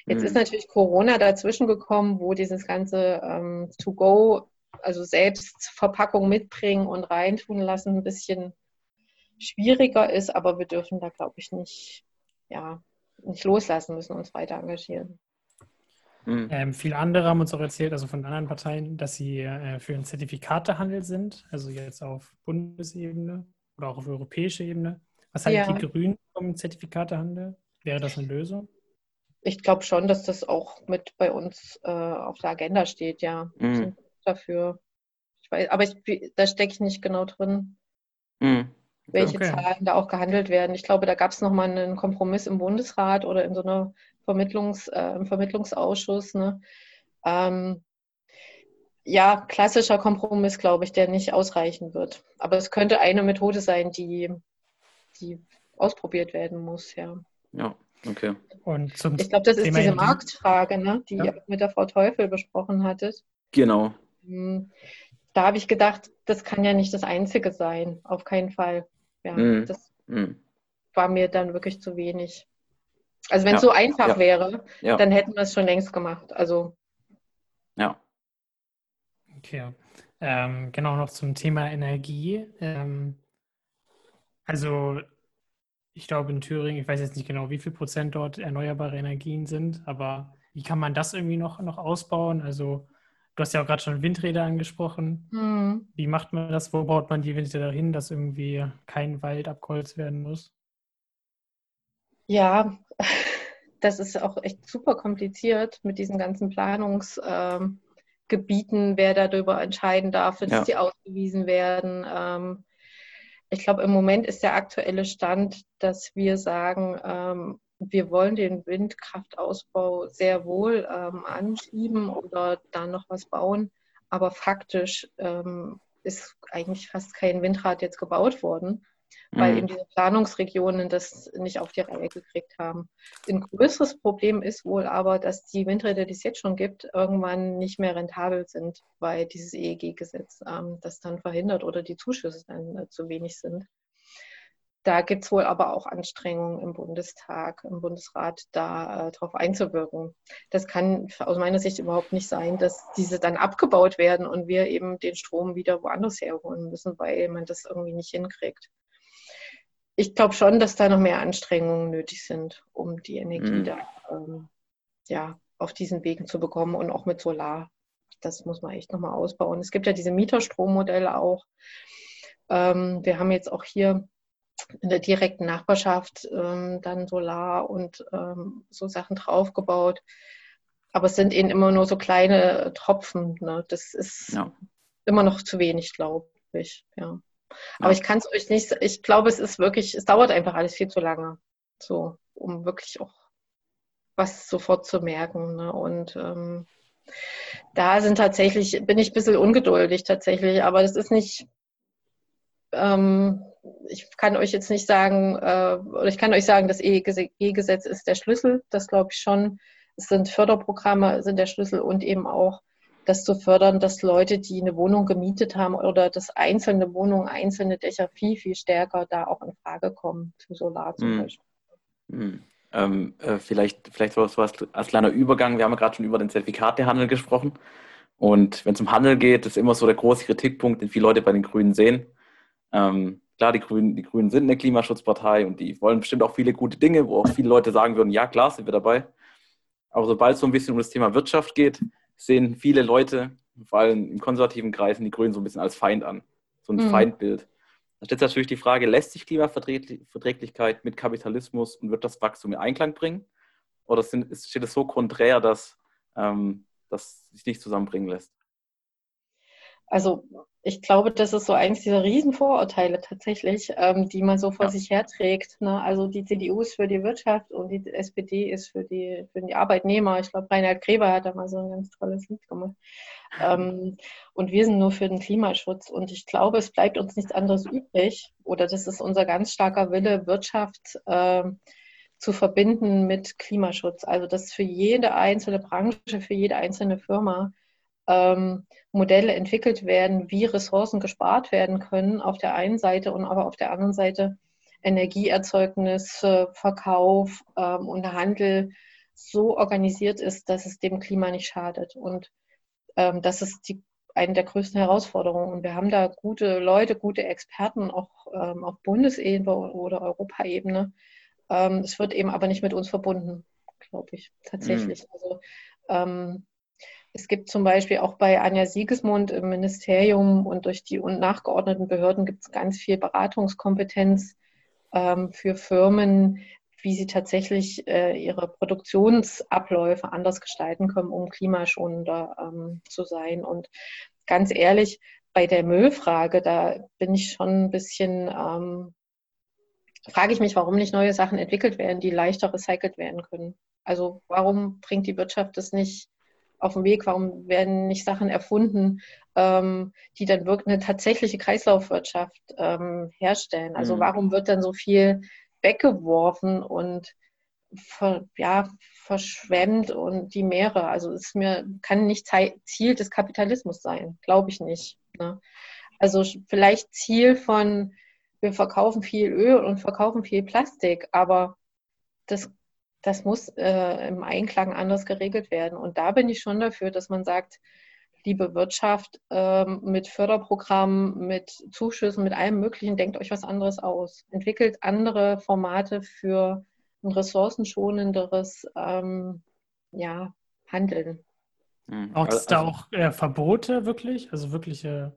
Jetzt mhm. ist natürlich Corona dazwischen gekommen, wo dieses ganze ähm, To-Go, also selbst Verpackung mitbringen und reintun lassen, ein bisschen schwieriger ist, aber wir dürfen da, glaube ich, nicht, ja, nicht loslassen, müssen uns weiter engagieren. Mhm. Ähm, viele andere haben uns auch erzählt, also von anderen Parteien, dass sie äh, für einen Zertifikatehandel sind, also jetzt auf Bundesebene oder auch auf europäischer Ebene. Was halten ja. die Grünen vom Zertifikatehandel? Wäre das eine Lösung? Ich glaube schon, dass das auch mit bei uns äh, auf der Agenda steht, ja. Mhm. Dafür. Ich weiß, aber ich, da stecke ich nicht genau drin. Mhm welche okay. Zahlen da auch gehandelt werden. Ich glaube, da gab es nochmal einen Kompromiss im Bundesrat oder in so einer Vermittlungs, äh, im Vermittlungsausschuss. Ne? Ähm, ja, klassischer Kompromiss, glaube ich, der nicht ausreichen wird. Aber es könnte eine Methode sein, die, die ausprobiert werden muss, ja. Ja, okay. Und zum ich glaube, das ist Thema diese Marktfrage, ne, die ja. ihr mit der Frau Teufel besprochen hattet. Genau. Hm, da habe ich gedacht, das kann ja nicht das Einzige sein, auf keinen Fall. Ja, mm. das mm. war mir dann wirklich zu wenig. Also wenn es ja. so einfach ja. wäre, ja. dann hätten wir es schon längst gemacht. Also ja. Okay. Ähm, genau noch zum Thema Energie. Ähm, also ich glaube in Thüringen, ich weiß jetzt nicht genau, wie viel Prozent dort erneuerbare Energien sind, aber wie kann man das irgendwie noch, noch ausbauen? Also Du hast ja auch gerade schon Windräder angesprochen. Mhm. Wie macht man das? Wo baut man die Windräder hin, dass irgendwie kein Wald abgeholzt werden muss? Ja, das ist auch echt super kompliziert mit diesen ganzen Planungsgebieten, ähm, wer darüber entscheiden darf, dass ja. die ausgewiesen werden. Ähm, ich glaube, im Moment ist der aktuelle Stand, dass wir sagen, ähm, wir wollen den Windkraftausbau sehr wohl ähm, anschieben oder da noch was bauen. Aber faktisch ähm, ist eigentlich fast kein Windrad jetzt gebaut worden, weil mhm. eben diese Planungsregionen das nicht auf die Reihe gekriegt haben. Ein größeres Problem ist wohl aber, dass die Windräder, die es jetzt schon gibt, irgendwann nicht mehr rentabel sind, weil dieses EEG-Gesetz ähm, das dann verhindert oder die Zuschüsse dann äh, zu wenig sind. Da gibt es wohl aber auch Anstrengungen im Bundestag, im Bundesrat, da äh, darauf einzuwirken. Das kann aus meiner Sicht überhaupt nicht sein, dass diese dann abgebaut werden und wir eben den Strom wieder woanders herholen müssen, weil man das irgendwie nicht hinkriegt. Ich glaube schon, dass da noch mehr Anstrengungen nötig sind, um die Energie mhm. da ähm, ja, auf diesen Wegen zu bekommen und auch mit Solar. Das muss man echt nochmal ausbauen. Es gibt ja diese Mieterstrommodelle auch. Ähm, wir haben jetzt auch hier in der direkten Nachbarschaft ähm, dann Solar und ähm, so Sachen draufgebaut. Aber es sind eben immer nur so kleine Tropfen. Ne? Das ist ja. immer noch zu wenig, glaube ich. Ja. Aber ja. ich kann es euch nicht, ich glaube, es ist wirklich, es dauert einfach alles viel zu lange, so, um wirklich auch was sofort zu merken. Ne? Und ähm, da sind tatsächlich, bin ich ein bisschen ungeduldig tatsächlich, aber das ist nicht, ähm, ich kann euch jetzt nicht sagen, äh, oder ich kann euch sagen, das EEG-Gesetz ist der Schlüssel, das glaube ich schon. Es sind Förderprogramme, sind der Schlüssel und eben auch das zu fördern, dass Leute, die eine Wohnung gemietet haben oder dass einzelne Wohnungen, einzelne Dächer viel, viel stärker da auch in Frage kommen, für Solar zum mhm. Beispiel. Mhm. Ähm, äh, vielleicht, vielleicht so als, als kleiner Übergang, wir haben ja gerade schon über den Zertifikatehandel gesprochen. Und wenn es um Handel geht, ist immer so der große Kritikpunkt, den viele Leute bei den Grünen sehen. Ähm, klar, die Grünen, die Grünen sind eine Klimaschutzpartei und die wollen bestimmt auch viele gute Dinge, wo auch viele Leute sagen würden, ja klar, sind wir dabei. Aber sobald es so ein bisschen um das Thema Wirtschaft geht, sehen viele Leute, vor allem in konservativen Kreisen, die Grünen so ein bisschen als Feind an. So ein mhm. Feindbild. Da stellt sich natürlich die Frage, lässt sich Klimaverträglichkeit mit Kapitalismus und Wirtschaftswachstum in Einklang bringen? Oder sind, steht es so konträr, dass ähm, das sich nicht zusammenbringen lässt? Also ich glaube, das ist so eins dieser Riesenvorurteile tatsächlich, ähm, die man so vor ja. sich herträgt. Ne? Also die CDU ist für die Wirtschaft und die SPD ist für die, für die Arbeitnehmer. Ich glaube, Reinhard Gräber hat da mal so ein ganz tolles Lied gemacht. Ähm, und wir sind nur für den Klimaschutz. Und ich glaube, es bleibt uns nichts anderes übrig, oder das ist unser ganz starker Wille, Wirtschaft äh, zu verbinden mit Klimaschutz. Also dass für jede einzelne Branche, für jede einzelne Firma ähm, Modelle entwickelt werden, wie Ressourcen gespart werden können auf der einen Seite und aber auf der anderen Seite Energieerzeugnis, Verkauf ähm, und Handel so organisiert ist, dass es dem Klima nicht schadet. Und ähm, das ist die, eine der größten Herausforderungen. Und wir haben da gute Leute, gute Experten, auch ähm, auf Bundesebene oder Europaebene. Ähm, es wird eben aber nicht mit uns verbunden, glaube ich, tatsächlich. Mhm. Also ähm, es gibt zum Beispiel auch bei Anja Siegesmund im Ministerium und durch die und nachgeordneten Behörden gibt es ganz viel Beratungskompetenz ähm, für Firmen, wie sie tatsächlich äh, ihre Produktionsabläufe anders gestalten können, um klimaschonender ähm, zu sein. Und ganz ehrlich, bei der Müllfrage, da bin ich schon ein bisschen, ähm, frage ich mich, warum nicht neue Sachen entwickelt werden, die leichter recycelt werden können. Also warum bringt die Wirtschaft das nicht auf dem Weg? Warum werden nicht Sachen erfunden, ähm, die dann wirklich eine tatsächliche Kreislaufwirtschaft ähm, herstellen? Also mhm. warum wird dann so viel weggeworfen und ver, ja, verschwemmt und die Meere? Also es mir, kann nicht Ziel des Kapitalismus sein, glaube ich nicht. Ne? Also vielleicht Ziel von, wir verkaufen viel Öl und verkaufen viel Plastik, aber das das muss äh, im Einklang anders geregelt werden. Und da bin ich schon dafür, dass man sagt, liebe Wirtschaft, äh, mit Förderprogrammen, mit Zuschüssen, mit allem Möglichen, denkt euch was anderes aus. Entwickelt andere Formate für ein ressourcenschonenderes ähm, ja, Handeln. Mhm. Braucht es da also auch äh, Verbote wirklich? Also wirkliche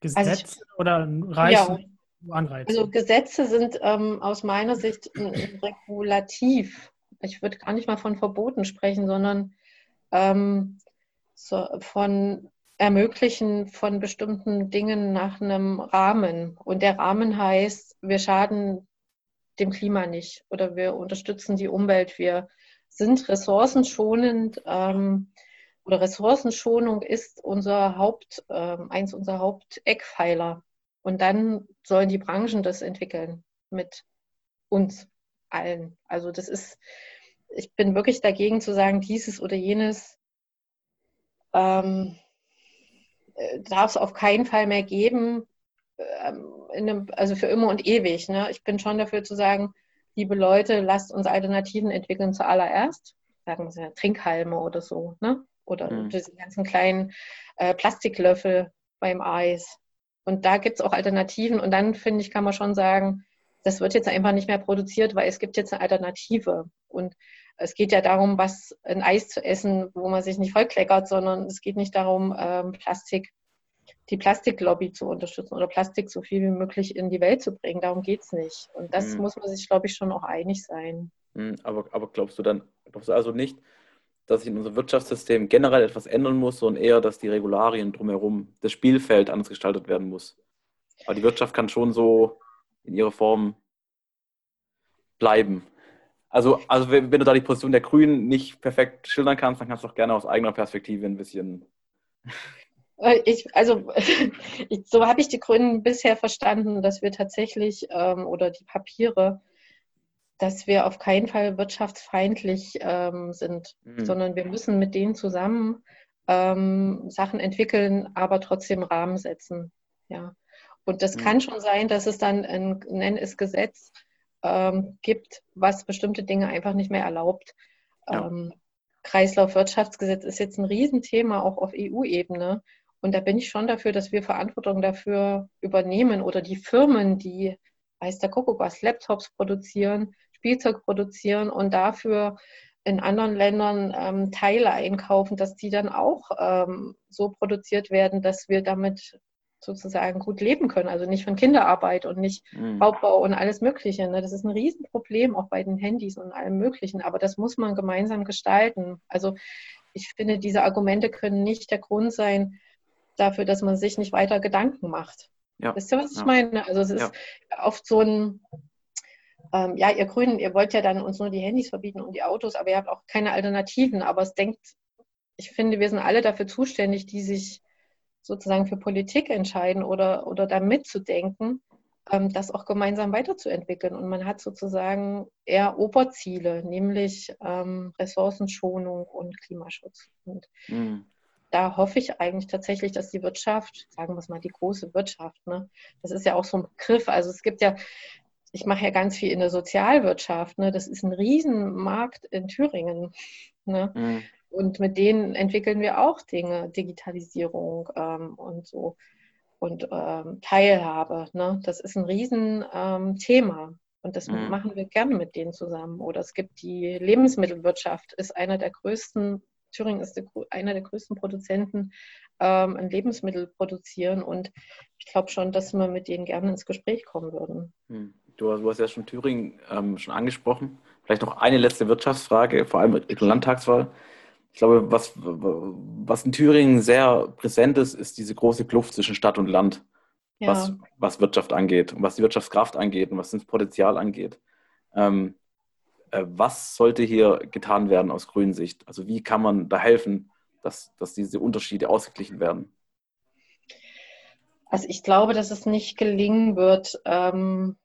Gesetze also ich, oder reichen ja, Anreize? Also Gesetze sind ähm, aus meiner Sicht regulativ ich würde gar nicht mal von Verboten sprechen, sondern ähm, so von Ermöglichen von bestimmten Dingen nach einem Rahmen. Und der Rahmen heißt, wir schaden dem Klima nicht oder wir unterstützen die Umwelt. Wir sind ressourcenschonend ähm, oder Ressourcenschonung ist unser Haupt, äh, eins unserer Haupteckpfeiler. Und dann sollen die Branchen das entwickeln mit uns allen. Also das ist, ich bin wirklich dagegen zu sagen, dieses oder jenes ähm, äh, darf es auf keinen Fall mehr geben, ähm, einem, also für immer und ewig. Ne? Ich bin schon dafür zu sagen, liebe Leute, lasst uns Alternativen entwickeln zuallererst. Sagen wir ja, Trinkhalme oder so, ne? Oder mhm. diese ganzen kleinen äh, Plastiklöffel beim Eis. Und da gibt es auch Alternativen. Und dann, finde ich, kann man schon sagen, das wird jetzt einfach nicht mehr produziert, weil es gibt jetzt eine Alternative. Und es geht ja darum, was ein Eis zu essen, wo man sich nicht vollkleckert, sondern es geht nicht darum, ähm, Plastik, die Plastiklobby zu unterstützen oder Plastik so viel wie möglich in die Welt zu bringen. Darum geht es nicht. Und das mhm. muss man sich, glaube ich, schon auch einig sein. Mhm, aber, aber glaubst du dann, glaubst du also nicht, dass sich in unserem Wirtschaftssystem generell etwas ändern muss, sondern eher, dass die Regularien drumherum, das Spielfeld anders gestaltet werden muss? Aber die Wirtschaft kann schon so in ihrer Form bleiben. Also, also wenn, du da die Position der Grünen nicht perfekt schildern kannst, dann kannst du auch gerne aus eigener Perspektive ein bisschen. Äh, ich, also ich, so habe ich die Grünen bisher verstanden, dass wir tatsächlich ähm, oder die Papiere, dass wir auf keinen Fall wirtschaftsfeindlich ähm, sind, mhm. sondern wir müssen mit denen zusammen ähm, Sachen entwickeln, aber trotzdem Rahmen setzen. Ja. Und das mhm. kann schon sein, dass es dann ein, nenn es Gesetz, ähm, gibt, was bestimmte Dinge einfach nicht mehr erlaubt. Ja. Ähm, Kreislaufwirtschaftsgesetz ist jetzt ein Riesenthema auch auf EU-Ebene. Und da bin ich schon dafür, dass wir Verantwortung dafür übernehmen oder die Firmen, die, weiß der Kuckuck was, Laptops produzieren, Spielzeug produzieren und dafür in anderen Ländern ähm, Teile einkaufen, dass die dann auch ähm, so produziert werden, dass wir damit sozusagen gut leben können. Also nicht von Kinderarbeit und nicht mhm. Raubbau und alles Mögliche. Ne? Das ist ein Riesenproblem, auch bei den Handys und allem Möglichen. Aber das muss man gemeinsam gestalten. Also ich finde, diese Argumente können nicht der Grund sein dafür, dass man sich nicht weiter Gedanken macht. Ja. Wisst ihr, was ich ja. meine? Also es ist ja. oft so ein, ähm, ja, ihr Grünen, ihr wollt ja dann uns nur die Handys verbieten und die Autos, aber ihr habt auch keine Alternativen. Aber es denkt, ich finde, wir sind alle dafür zuständig, die sich sozusagen für Politik entscheiden oder, oder da mitzudenken, ähm, das auch gemeinsam weiterzuentwickeln. Und man hat sozusagen eher Oberziele, nämlich ähm, Ressourcenschonung und Klimaschutz. Und mhm. da hoffe ich eigentlich tatsächlich, dass die Wirtschaft, sagen wir es mal, die große Wirtschaft, ne, das ist ja auch so ein Begriff, also es gibt ja ich mache ja ganz viel in der Sozialwirtschaft. Ne? Das ist ein Riesenmarkt in Thüringen. Ne? Mhm. Und mit denen entwickeln wir auch Dinge, Digitalisierung ähm, und so und ähm, Teilhabe. Ne? Das ist ein Riesenthema. Ähm, und das mhm. machen wir gerne mit denen zusammen. Oder es gibt die Lebensmittelwirtschaft, ist einer der größten, Thüringen ist der, einer der größten Produzenten ähm, an Lebensmittel produzieren. Und ich glaube schon, dass wir mit denen gerne ins Gespräch kommen würden. Mhm. Du, du hast ja schon Thüringen ähm, schon angesprochen. Vielleicht noch eine letzte Wirtschaftsfrage, vor allem der Landtagswahl. Ich glaube, was, was in Thüringen sehr präsent ist, ist diese große Kluft zwischen Stadt und Land, ja. was, was Wirtschaft angeht und was die Wirtschaftskraft angeht und was das Potenzial angeht. Ähm, äh, was sollte hier getan werden aus grünen Sicht? Also wie kann man da helfen, dass, dass diese Unterschiede ausgeglichen werden? Also ich glaube, dass es nicht gelingen wird, ähm,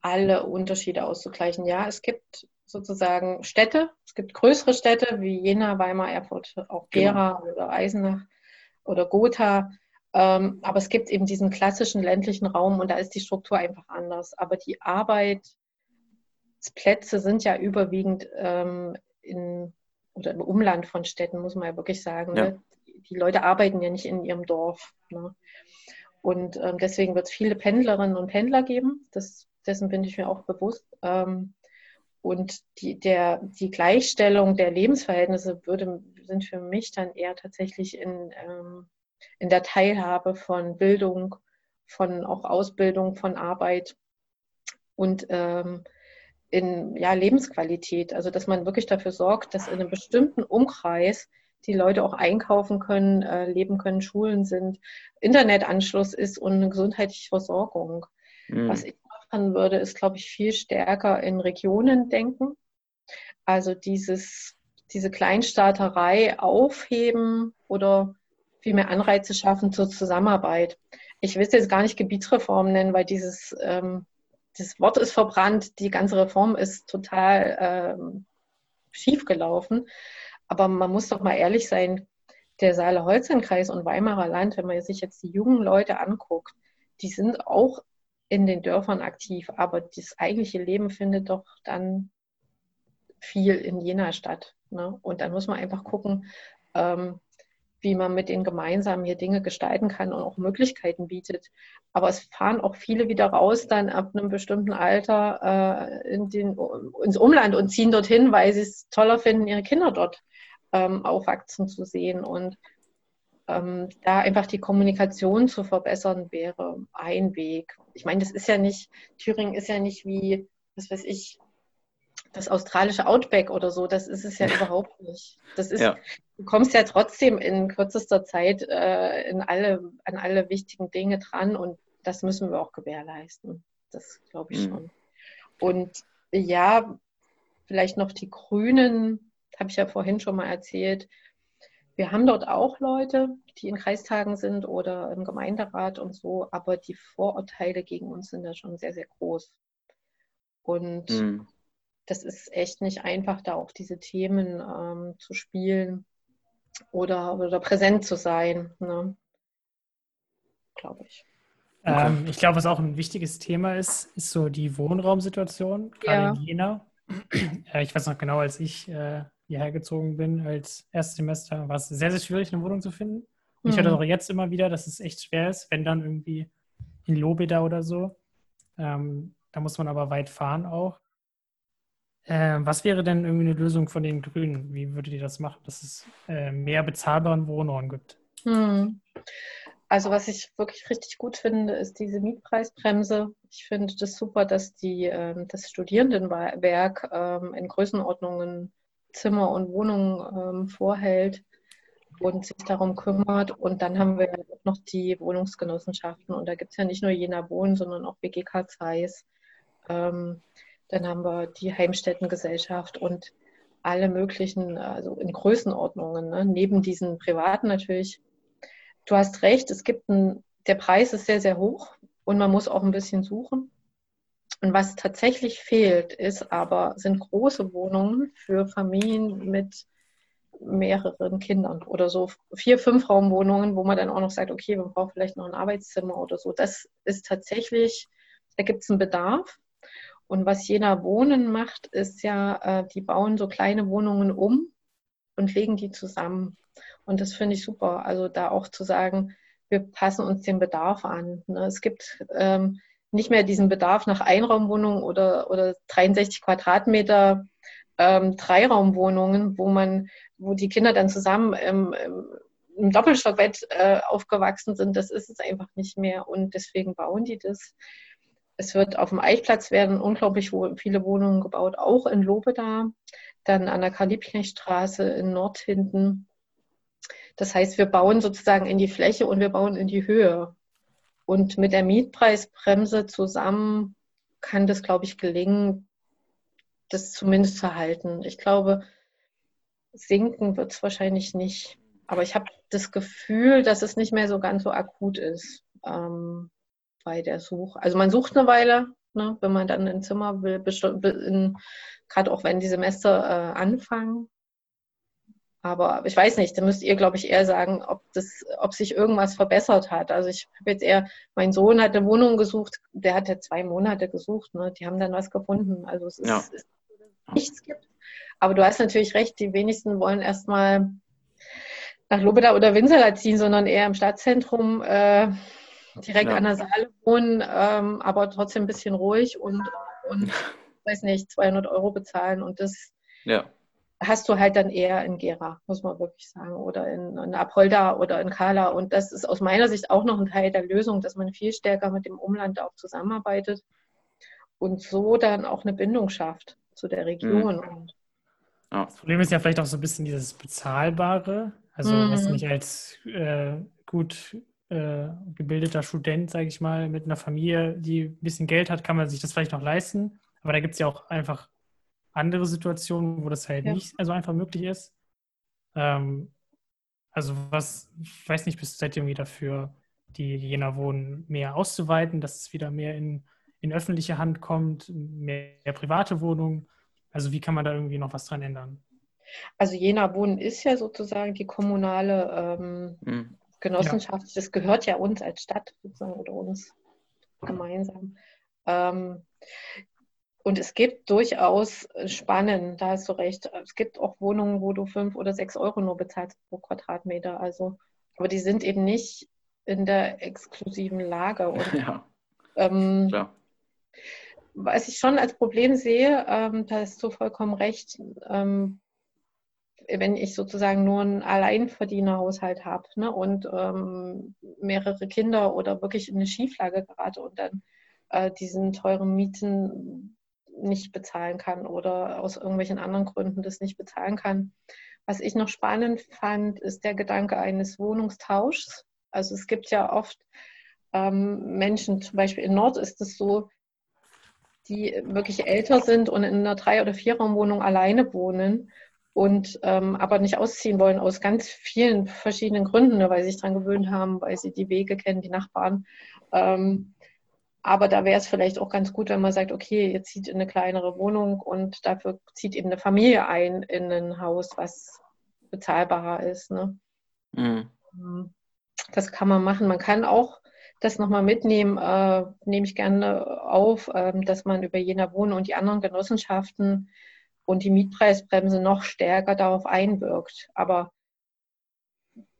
alle Unterschiede auszugleichen. Ja, es gibt sozusagen Städte, es gibt größere Städte wie Jena, Weimar, Erfurt, auch genau. Gera genau. oder Eisenach oder Gotha. Ähm, aber es gibt eben diesen klassischen ländlichen Raum und da ist die Struktur einfach anders. Aber die Arbeitsplätze sind ja überwiegend ähm, in, oder im Umland von Städten, muss man ja wirklich sagen. Ja. Ne? Die Leute arbeiten ja nicht in ihrem Dorf. Ne? Und ähm, deswegen wird es viele Pendlerinnen und Pendler geben. Das dessen bin ich mir auch bewusst. Ähm, und die, der, die Gleichstellung der Lebensverhältnisse würde, sind für mich dann eher tatsächlich in, ähm, in der Teilhabe von Bildung, von auch Ausbildung, von Arbeit und ähm, in ja, Lebensqualität. Also dass man wirklich dafür sorgt, dass in einem bestimmten Umkreis die Leute auch einkaufen können, äh, leben können, Schulen sind, Internetanschluss ist und eine gesundheitliche Versorgung. Mhm. Was ich machen würde, ist, glaube ich, viel stärker in Regionen denken. Also dieses, diese Kleinstaaterei aufheben oder viel mehr Anreize schaffen zur Zusammenarbeit. Ich will es jetzt gar nicht Gebietsreform nennen, weil dieses, ähm, dieses Wort ist verbrannt, die ganze Reform ist total ähm, schief gelaufen. Aber man muss doch mal ehrlich sein, der Saale-Holstein-Kreis und Weimarer Land, wenn man sich jetzt die jungen Leute anguckt, die sind auch in den Dörfern aktiv, aber das eigentliche Leben findet doch dann viel in Jena statt. Ne? Und dann muss man einfach gucken, ähm, wie man mit denen gemeinsam hier Dinge gestalten kann und auch Möglichkeiten bietet. Aber es fahren auch viele wieder raus, dann ab einem bestimmten Alter äh, in den, ins Umland und ziehen dorthin, weil sie es toller finden, ihre Kinder dort ähm, aufwachsen zu sehen. Und ähm, da einfach die Kommunikation zu verbessern, wäre ein Weg. Ich meine, das ist ja nicht, Thüringen ist ja nicht wie, was weiß ich, das australische Outback oder so, das ist es ja überhaupt nicht. Das ist, ja. du kommst ja trotzdem in kürzester Zeit äh, in alle, an alle wichtigen Dinge dran und das müssen wir auch gewährleisten. Das glaube ich mhm. schon. Und ja, vielleicht noch die Grünen, habe ich ja vorhin schon mal erzählt, wir haben dort auch Leute, die in Kreistagen sind oder im Gemeinderat und so, aber die Vorurteile gegen uns sind da schon sehr, sehr groß. Und mhm. das ist echt nicht einfach, da auch diese Themen ähm, zu spielen oder, oder präsent zu sein, ne? glaube ich. Ähm, ich glaube, was auch ein wichtiges Thema ist, ist so die Wohnraumsituation, gerade ja. in Jena. Äh, ich weiß noch genau, als ich äh, hierher gezogen bin als Erstsemester, war es sehr, sehr schwierig, eine Wohnung zu finden. Und mhm. ich höre das auch jetzt immer wieder, dass es echt schwer ist, wenn dann irgendwie in Lobeda oder so. Ähm, da muss man aber weit fahren auch. Äh, was wäre denn irgendwie eine Lösung von den Grünen? Wie würdet ihr das machen, dass es äh, mehr bezahlbaren Wohnraum gibt? Hm. Also was ich wirklich richtig gut finde, ist diese Mietpreisbremse. Ich finde das super, dass die, ähm, das Studierendenwerk ähm, in Größenordnungen Zimmer und Wohnungen ähm, vorhält und sich darum kümmert. Und dann haben wir noch die Wohnungsgenossenschaften. Und da gibt es ja nicht nur Jena Wohnen, sondern auch BGK Zeiss. Ähm, dann haben wir die Heimstättengesellschaft und alle möglichen, also in Größenordnungen, ne? neben diesen privaten natürlich. Du hast recht, es gibt ein, der Preis ist sehr, sehr hoch und man muss auch ein bisschen suchen. Und was tatsächlich fehlt, ist aber, sind große Wohnungen für Familien mit mehreren Kindern oder so vier, fünf Raumwohnungen, wo man dann auch noch sagt, okay, man braucht vielleicht noch ein Arbeitszimmer oder so. Das ist tatsächlich, da gibt es einen Bedarf. Und was Jena Wohnen macht, ist ja, äh, die bauen so kleine Wohnungen um und legen die zusammen. Und das finde ich super. Also da auch zu sagen, wir passen uns den Bedarf an. Ne? Es gibt ähm, nicht mehr diesen Bedarf nach Einraumwohnungen oder, oder 63 Quadratmeter ähm, Dreiraumwohnungen, wo man, wo die Kinder dann zusammen im, im Doppelstockbett äh, aufgewachsen sind. Das ist es einfach nicht mehr. Und deswegen bauen die das. Es wird auf dem Eichplatz werden unglaublich viele Wohnungen gebaut, auch in Lobeda, dann an der Karl-Liebknecht-Straße in Nord hinten. Das heißt, wir bauen sozusagen in die Fläche und wir bauen in die Höhe. Und mit der Mietpreisbremse zusammen kann das, glaube ich, gelingen, das zumindest zu halten. Ich glaube, sinken wird es wahrscheinlich nicht. Aber ich habe das Gefühl, dass es nicht mehr so ganz so akut ist. Ähm, bei der Suche. Also man sucht eine Weile, ne, wenn man dann ein Zimmer will, gerade auch wenn die Semester äh, anfangen. Aber ich weiß nicht, da müsst ihr, glaube ich, eher sagen, ob, das, ob sich irgendwas verbessert hat. Also ich habe jetzt eher, mein Sohn hat eine Wohnung gesucht, der hat ja zwei Monate gesucht, ne? die haben dann was gefunden. Also es ist, ja. ist nichts gibt. Aber du hast natürlich recht, die wenigsten wollen erstmal nach Lobeda oder Winseler ziehen, sondern eher im Stadtzentrum äh, direkt ja. an der Saale wohnen, ähm, aber trotzdem ein bisschen ruhig und, und weiß nicht, 200 Euro bezahlen und das ja. Hast du halt dann eher in Gera, muss man wirklich sagen, oder in, in Apolda oder in Kala und das ist aus meiner Sicht auch noch ein Teil der Lösung, dass man viel stärker mit dem Umland auch zusammenarbeitet und so dann auch eine Bindung schafft zu der Region. Mhm. Das Problem ist ja vielleicht auch so ein bisschen dieses Bezahlbare. Also, mhm. was nicht als äh, gut äh, gebildeter Student, sage ich mal, mit einer Familie, die ein bisschen Geld hat, kann man sich das vielleicht noch leisten. Aber da gibt es ja auch einfach andere Situationen, wo das halt ja. nicht so einfach möglich ist. Ähm, also was, ich weiß nicht, bist seid ihr irgendwie dafür, die Jena Wohnen mehr auszuweiten, dass es wieder mehr in, in öffentliche Hand kommt, mehr, mehr private Wohnungen? Also wie kann man da irgendwie noch was dran ändern? Also Jena Wohnen ist ja sozusagen die kommunale ähm, mhm. Genossenschaft, ja. das gehört ja uns als Stadt sozusagen oder uns gemeinsam. Ähm, und es gibt durchaus spannend, da hast du recht. Es gibt auch Wohnungen, wo du fünf oder sechs Euro nur bezahlst pro Quadratmeter. Also, aber die sind eben nicht in der exklusiven Lage. Und, ja. Ähm, Klar. Was ich schon als Problem sehe, ähm, da hast du vollkommen recht, ähm, wenn ich sozusagen nur einen Alleinverdienerhaushalt habe ne, und ähm, mehrere Kinder oder wirklich in eine Schieflage gerate und dann äh, diesen teuren Mieten nicht bezahlen kann oder aus irgendwelchen anderen Gründen das nicht bezahlen kann. Was ich noch spannend fand, ist der Gedanke eines Wohnungstauschs. Also es gibt ja oft ähm, Menschen, zum Beispiel in Nord ist es so, die wirklich älter sind und in einer Drei- oder Vierraumwohnung alleine wohnen und ähm, aber nicht ausziehen wollen aus ganz vielen verschiedenen Gründen, ne, weil sie sich daran gewöhnt haben, weil sie die Wege kennen, die Nachbarn. Ähm, aber da wäre es vielleicht auch ganz gut, wenn man sagt, okay, ihr zieht in eine kleinere Wohnung und dafür zieht eben eine Familie ein in ein Haus, was bezahlbarer ist. Ne? Mhm. Ähm, das kann man machen. Man kann auch das nochmal mitnehmen, äh, nehme ich gerne auf, äh, dass man über Jena Wohnen und die anderen Genossenschaften und die Mietpreisbremse noch stärker darauf einwirkt. Aber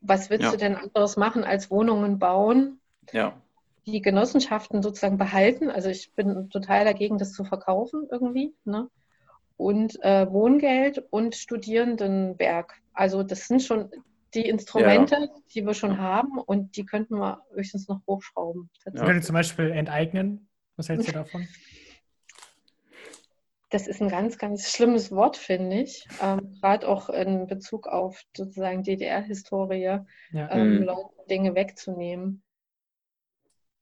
was willst ja. du denn anderes machen als Wohnungen bauen? Ja. Die Genossenschaften sozusagen behalten. Also ich bin total dagegen, das zu verkaufen irgendwie. Ne? und äh, Wohngeld und Studierendenwerk. Also das sind schon die Instrumente, ja. die wir schon haben und die könnten wir höchstens noch hochschrauben. Ja. Würde zum Beispiel enteignen. Was hältst du davon? Das ist ein ganz, ganz schlimmes Wort, finde ich. Ähm, Gerade auch in Bezug auf sozusagen DDR-Historie, ja. ähm, mhm. Leuten Dinge wegzunehmen.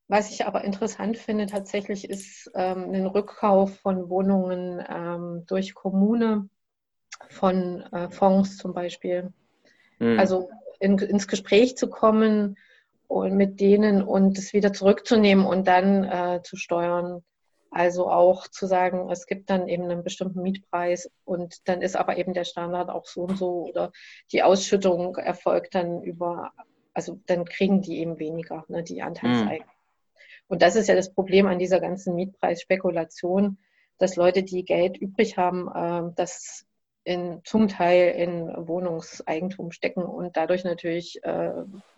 Was ich aber interessant finde tatsächlich ist ähm, den Rückkauf von Wohnungen ähm, durch Kommune, von äh, Fonds zum Beispiel. Mhm. Also in, ins Gespräch zu kommen und mit denen und es wieder zurückzunehmen und dann äh, zu steuern. Also auch zu sagen, es gibt dann eben einen bestimmten Mietpreis und dann ist aber eben der Standard auch so und so oder die Ausschüttung erfolgt dann über, also dann kriegen die eben weniger, ne, die Anteilseigner. Mhm. Und das ist ja das Problem an dieser ganzen Mietpreisspekulation, dass Leute, die Geld übrig haben, äh, das in, zum Teil in Wohnungseigentum stecken und dadurch natürlich äh,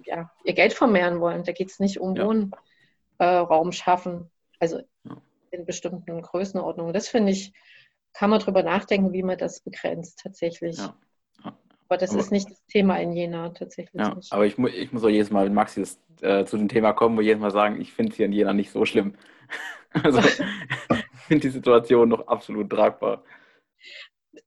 ja, ihr Geld vermehren wollen. Da geht es nicht um ja. Wohnraum äh, schaffen, also in bestimmten Größenordnungen. Das finde ich, kann man darüber nachdenken, wie man das begrenzt tatsächlich. Ja. Aber das aber, ist nicht das Thema in Jena tatsächlich. Ja, nicht. aber ich, mu ich muss auch jedes Mal, wenn Maxi das, äh, zu dem Thema kommen, wo jedes Mal sagen, ich finde es hier in Jena nicht so schlimm. also ich finde die Situation noch absolut tragbar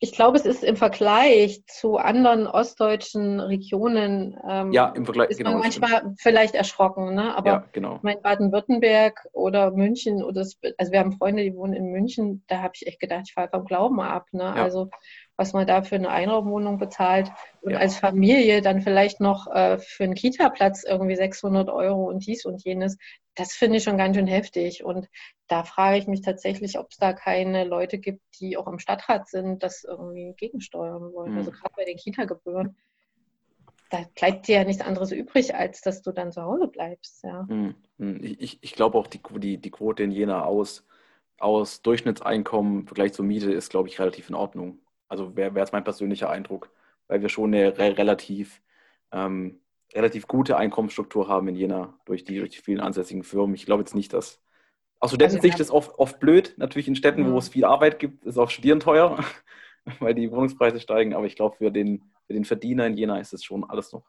ich glaube, es ist im Vergleich zu anderen ostdeutschen Regionen ähm, ja, im Vergleich, ist man genau, manchmal stimmt. vielleicht erschrocken. Ne? Aber ja, genau. mein Baden-Württemberg oder München oder also wir haben Freunde, die wohnen in München, da habe ich echt gedacht, ich falle vom Glauben ab. Ne? Ja. Also was man da für eine Einraumwohnung bezahlt und ja. als Familie dann vielleicht noch äh, für einen Kita-Platz irgendwie 600 Euro und dies und jenes, das finde ich schon ganz schön heftig. Und da frage ich mich tatsächlich, ob es da keine Leute gibt, die auch im Stadtrat sind, das irgendwie gegensteuern wollen. Mhm. Also gerade bei den Kita-Gebühren da bleibt dir ja nichts anderes übrig, als dass du dann zu Hause bleibst. Ja. Hm, hm. Ich, ich glaube auch, die, die, die Quote in Jena aus, aus Durchschnittseinkommen im Vergleich zur Miete ist, glaube ich, relativ in Ordnung. Also wäre wär jetzt mein persönlicher Eindruck, weil wir schon eine re relativ, ähm, relativ gute Einkommensstruktur haben in Jena durch die, durch die vielen ansässigen Firmen. Ich glaube jetzt nicht, dass. Aus Studentensicht also, ist oft, oft blöd. Natürlich in Städten, ja. wo es viel Arbeit gibt, ist auch Studieren teuer, weil die Wohnungspreise steigen. Aber ich glaube, für den, für den Verdiener in Jena ist es schon alles noch.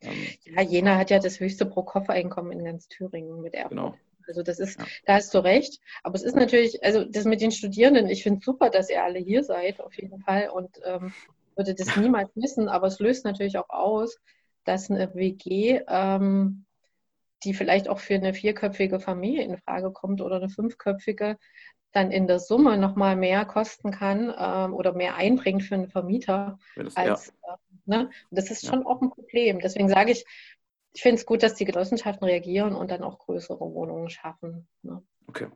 Ähm, ja, Jena hat ja das höchste Pro-Kopf-Einkommen in ganz Thüringen mit Erfurt. Genau. Also das ist, ja. da hast du recht. Aber es ist natürlich, also das mit den Studierenden, ich finde es super, dass ihr alle hier seid, auf jeden Fall. Und ähm, würde das niemals missen, aber es löst natürlich auch aus, dass eine WG, ähm, die vielleicht auch für eine vierköpfige Familie in Frage kommt oder eine fünfköpfige, dann in der Summe nochmal mehr kosten kann ähm, oder mehr einbringt für einen Vermieter. Das, als, ja. äh, ne? Und das ist schon auch ein Problem. Deswegen sage ich, ich finde es gut, dass die Genossenschaften reagieren und dann auch größere Wohnungen schaffen. Ne? Okay.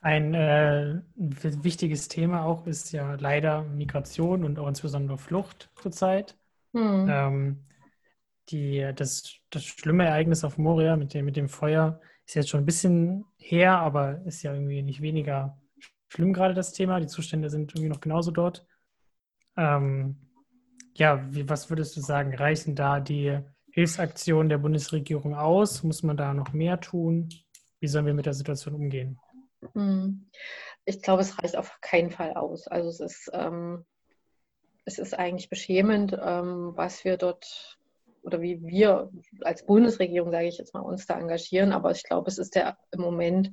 Ein äh, wichtiges Thema auch ist ja leider Migration und auch insbesondere Flucht zurzeit. Hm. Ähm, die, das, das schlimme Ereignis auf Moria mit dem, mit dem Feuer ist jetzt schon ein bisschen her, aber ist ja irgendwie nicht weniger schlimm gerade das Thema. Die Zustände sind irgendwie noch genauso dort. Ähm, ja, wie, was würdest du sagen? Reichen da die Hilfsaktionen der Bundesregierung aus? Muss man da noch mehr tun? Wie sollen wir mit der Situation umgehen? Hm. Ich glaube, es reicht auf keinen Fall aus. Also es ist, ähm, es ist eigentlich beschämend, ähm, was wir dort oder wie wir als Bundesregierung, sage ich jetzt mal, uns da engagieren. Aber ich glaube, es ist der im Moment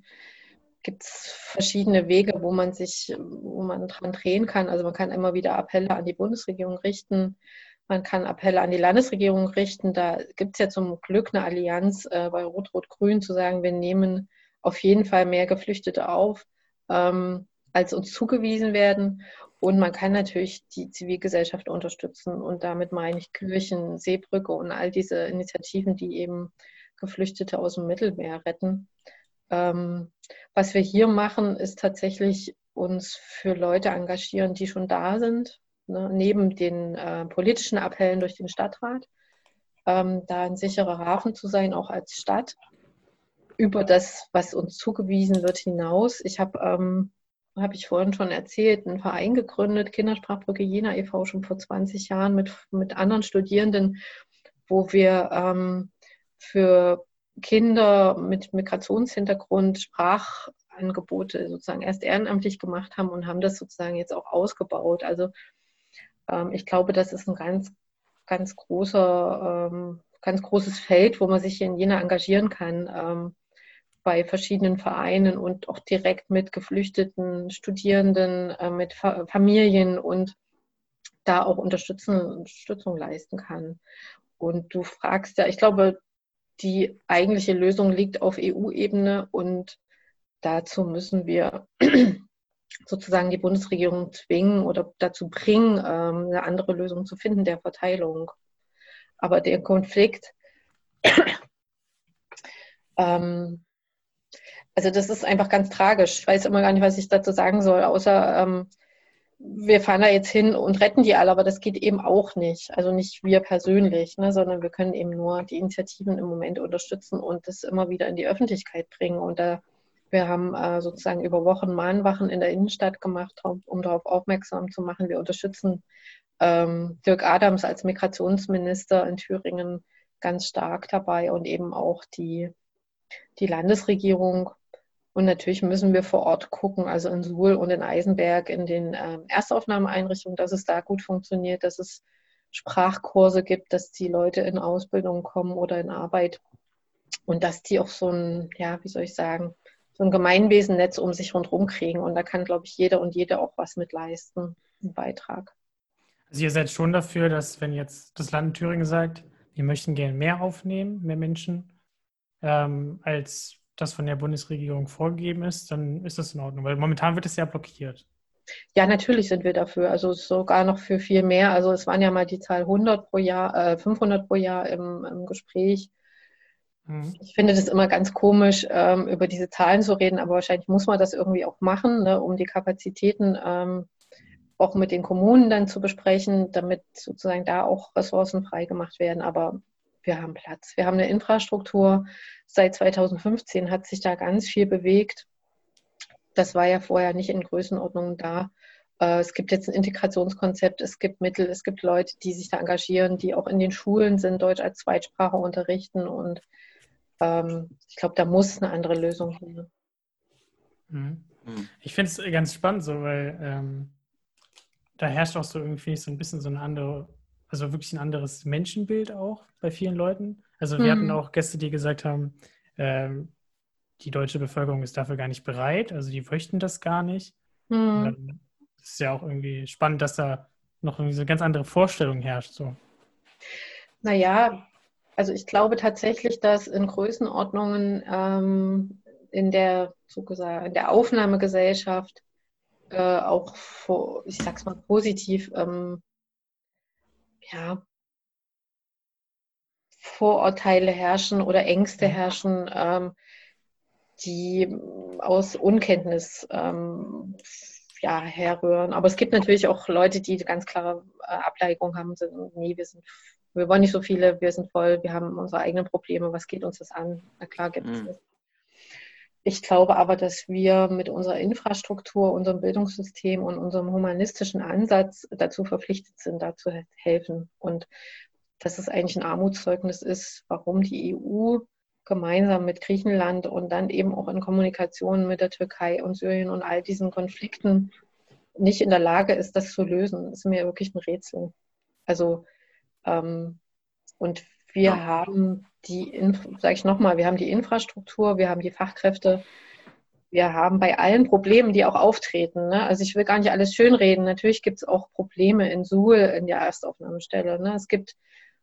gibt es verschiedene Wege, wo man sich, wo man dran drehen kann. Also man kann immer wieder Appelle an die Bundesregierung richten. Man kann Appelle an die Landesregierung richten. Da gibt es ja zum Glück eine Allianz äh, bei Rot-Rot-Grün zu sagen, wir nehmen auf jeden Fall mehr Geflüchtete auf, ähm, als uns zugewiesen werden. Und man kann natürlich die Zivilgesellschaft unterstützen. Und damit meine ich Kirchen, Seebrücke und all diese Initiativen, die eben Geflüchtete aus dem Mittelmeer retten. Ähm, was wir hier machen, ist tatsächlich uns für Leute engagieren, die schon da sind, ne, neben den äh, politischen Appellen durch den Stadtrat, ähm, da ein sicherer Hafen zu sein, auch als Stadt, über das, was uns zugewiesen wird, hinaus. Ich habe, ähm, habe ich vorhin schon erzählt, einen Verein gegründet, Kindersprachbrücke Jena e.V., schon vor 20 Jahren mit, mit anderen Studierenden, wo wir ähm, für Kinder mit Migrationshintergrund Sprach Angebote sozusagen erst ehrenamtlich gemacht haben und haben das sozusagen jetzt auch ausgebaut. Also ähm, ich glaube, das ist ein ganz, ganz großer, ähm, ganz großes Feld, wo man sich in Jena engagieren kann ähm, bei verschiedenen Vereinen und auch direkt mit geflüchteten Studierenden, äh, mit Fa Familien und da auch Unterstützung leisten kann. Und du fragst ja, ich glaube, die eigentliche Lösung liegt auf EU-Ebene und dazu müssen wir sozusagen die Bundesregierung zwingen oder dazu bringen, ähm, eine andere Lösung zu finden der Verteilung. Aber der Konflikt, ähm, also das ist einfach ganz tragisch. Ich weiß immer gar nicht, was ich dazu sagen soll, außer ähm, wir fahren da jetzt hin und retten die alle, aber das geht eben auch nicht. Also nicht wir persönlich, ne, sondern wir können eben nur die Initiativen im Moment unterstützen und das immer wieder in die Öffentlichkeit bringen. Und da wir haben äh, sozusagen über Wochen Mahnwachen in der Innenstadt gemacht, um darauf aufmerksam zu machen. Wir unterstützen ähm, Dirk Adams als Migrationsminister in Thüringen ganz stark dabei und eben auch die, die Landesregierung. Und natürlich müssen wir vor Ort gucken, also in Suhl und in Eisenberg, in den äh, Erstaufnahmeeinrichtungen, dass es da gut funktioniert, dass es Sprachkurse gibt, dass die Leute in Ausbildung kommen oder in Arbeit und dass die auch so ein, ja, wie soll ich sagen, so ein Gemeinwesennetz um sich rundherum kriegen. Und da kann, glaube ich, jeder und jede auch was mit leisten, einen Beitrag. Also ihr seid schon dafür, dass wenn jetzt das Land Thüringen sagt, wir möchten gerne mehr aufnehmen, mehr Menschen, ähm, als das von der Bundesregierung vorgegeben ist, dann ist das in Ordnung, weil momentan wird es ja blockiert. Ja, natürlich sind wir dafür, also sogar noch für viel mehr. Also es waren ja mal die Zahl 100 pro Jahr, äh, 500 pro Jahr im, im Gespräch. Mhm. Ich finde das immer ganz komisch, ähm, über diese Zahlen zu reden, aber wahrscheinlich muss man das irgendwie auch machen, ne, um die Kapazitäten ähm, auch mit den Kommunen dann zu besprechen, damit sozusagen da auch Ressourcen freigemacht werden. Aber wir haben Platz. Wir haben eine Infrastruktur. Seit 2015 hat sich da ganz viel bewegt. Das war ja vorher nicht in Größenordnung da. Äh, es gibt jetzt ein Integrationskonzept, es gibt Mittel, es gibt Leute, die sich da engagieren, die auch in den Schulen sind, Deutsch als Zweitsprache unterrichten und ähm, ich glaube, da muss eine andere Lösung hin. Mhm. mhm. Ich finde es ganz spannend so, weil ähm, da herrscht auch so irgendwie so ein bisschen so eine andere, also wirklich ein anderes Menschenbild auch bei vielen Leuten. Also wir mhm. hatten auch Gäste, die gesagt haben, ähm, die deutsche Bevölkerung ist dafür gar nicht bereit, also die möchten das gar nicht. Mhm. Das ist ja auch irgendwie spannend, dass da noch irgendwie so eine ganz andere Vorstellung herrscht. So. Naja, also ich glaube tatsächlich, dass in Größenordnungen ähm, in der sozusagen in der Aufnahmegesellschaft äh, auch vor, ich sag's mal positiv, ähm, ja, Vorurteile herrschen oder Ängste herrschen, ähm, die aus Unkenntnis ähm, ja, herrühren. Aber es gibt natürlich auch Leute, die ganz klare äh, Ableigung haben, sind, nee, wir sind wir wollen nicht so viele, wir sind voll, wir haben unsere eigenen Probleme, was geht uns das an? Na klar gibt es mhm. das. Ich glaube aber, dass wir mit unserer Infrastruktur, unserem Bildungssystem und unserem humanistischen Ansatz dazu verpflichtet sind, da zu helfen. Und dass es eigentlich ein Armutszeugnis ist, warum die EU gemeinsam mit Griechenland und dann eben auch in Kommunikation mit der Türkei und Syrien und all diesen Konflikten nicht in der Lage ist, das zu lösen, ist mir wirklich ein Rätsel. Also ähm, und wir ja. haben die, sage ich nochmal, wir haben die Infrastruktur, wir haben die Fachkräfte, wir haben bei allen Problemen, die auch auftreten, ne? also ich will gar nicht alles schönreden, natürlich gibt es auch Probleme in Suhl in der Erstaufnahmestelle. Ne? Es gibt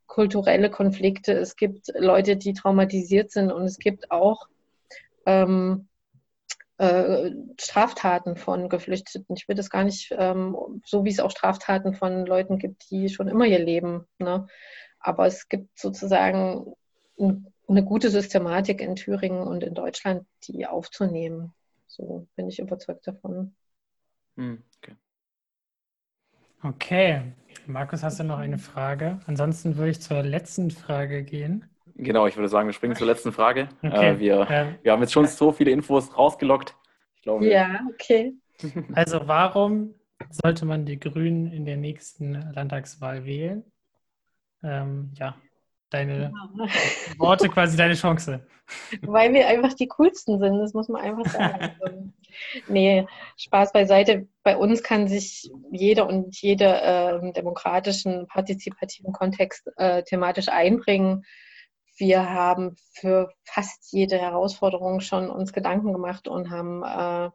kulturelle Konflikte, es gibt Leute, die traumatisiert sind und es gibt auch ähm, äh, Straftaten von Geflüchteten. Ich will das gar nicht, ähm, so wie es auch Straftaten von Leuten gibt, die schon immer hier leben. Ne? Aber es gibt sozusagen eine gute Systematik in Thüringen und in Deutschland, die aufzunehmen. So bin ich überzeugt davon. Hm, okay. Okay. Markus, hast du noch eine Frage? Ansonsten würde ich zur letzten Frage gehen. Genau, ich würde sagen, wir springen zur letzten Frage. Okay. Äh, wir, äh, wir haben jetzt schon so viele Infos rausgelockt. Ich glaube, ja, okay. Also warum sollte man die Grünen in der nächsten Landtagswahl wählen? Ähm, ja, deine ja. Worte quasi deine Chance. Weil wir einfach die coolsten sind, das muss man einfach sagen. Also, nee, Spaß beiseite. Bei uns kann sich jeder und jede äh, demokratischen, partizipativen Kontext äh, thematisch einbringen. Wir haben für fast jede Herausforderung schon uns Gedanken gemacht und haben äh,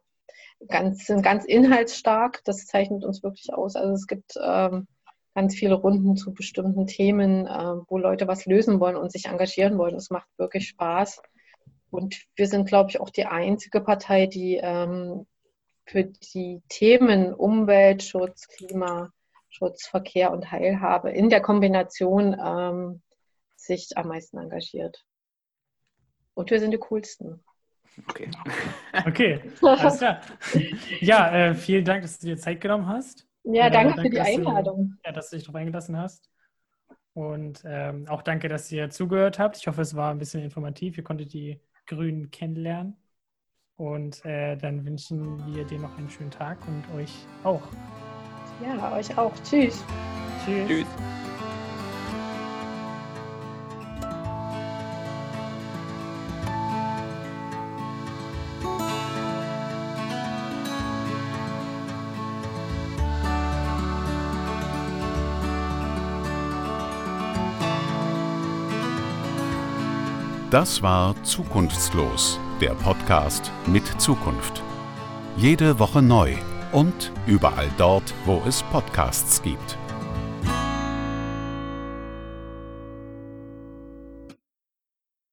ganz, sind ganz inhaltsstark. Das zeichnet uns wirklich aus. Also es gibt ähm, ganz viele Runden zu bestimmten Themen, äh, wo Leute was lösen wollen und sich engagieren wollen. Es macht wirklich Spaß. Und wir sind, glaube ich, auch die einzige Partei, die ähm, für die Themen Umweltschutz, Klimaschutz, Verkehr und Heilhabe in der Kombination ähm, sich am meisten engagiert. Und wir sind die coolsten. Okay. Okay, alles klar. Ja, äh, vielen Dank, dass du dir Zeit genommen hast. Ja, danke, danke für die Einladung. Du, ja, dass du dich darauf eingelassen hast. Und ähm, auch danke, dass ihr zugehört habt. Ich hoffe, es war ein bisschen informativ. Ihr konntet die Grünen kennenlernen. Und äh, dann wünschen wir dir noch einen schönen Tag und euch auch. Ja, euch auch. Tschüss. Tschüss. Tschüss. Das war Zukunftslos, der Podcast mit Zukunft. Jede Woche neu und überall dort, wo es Podcasts gibt.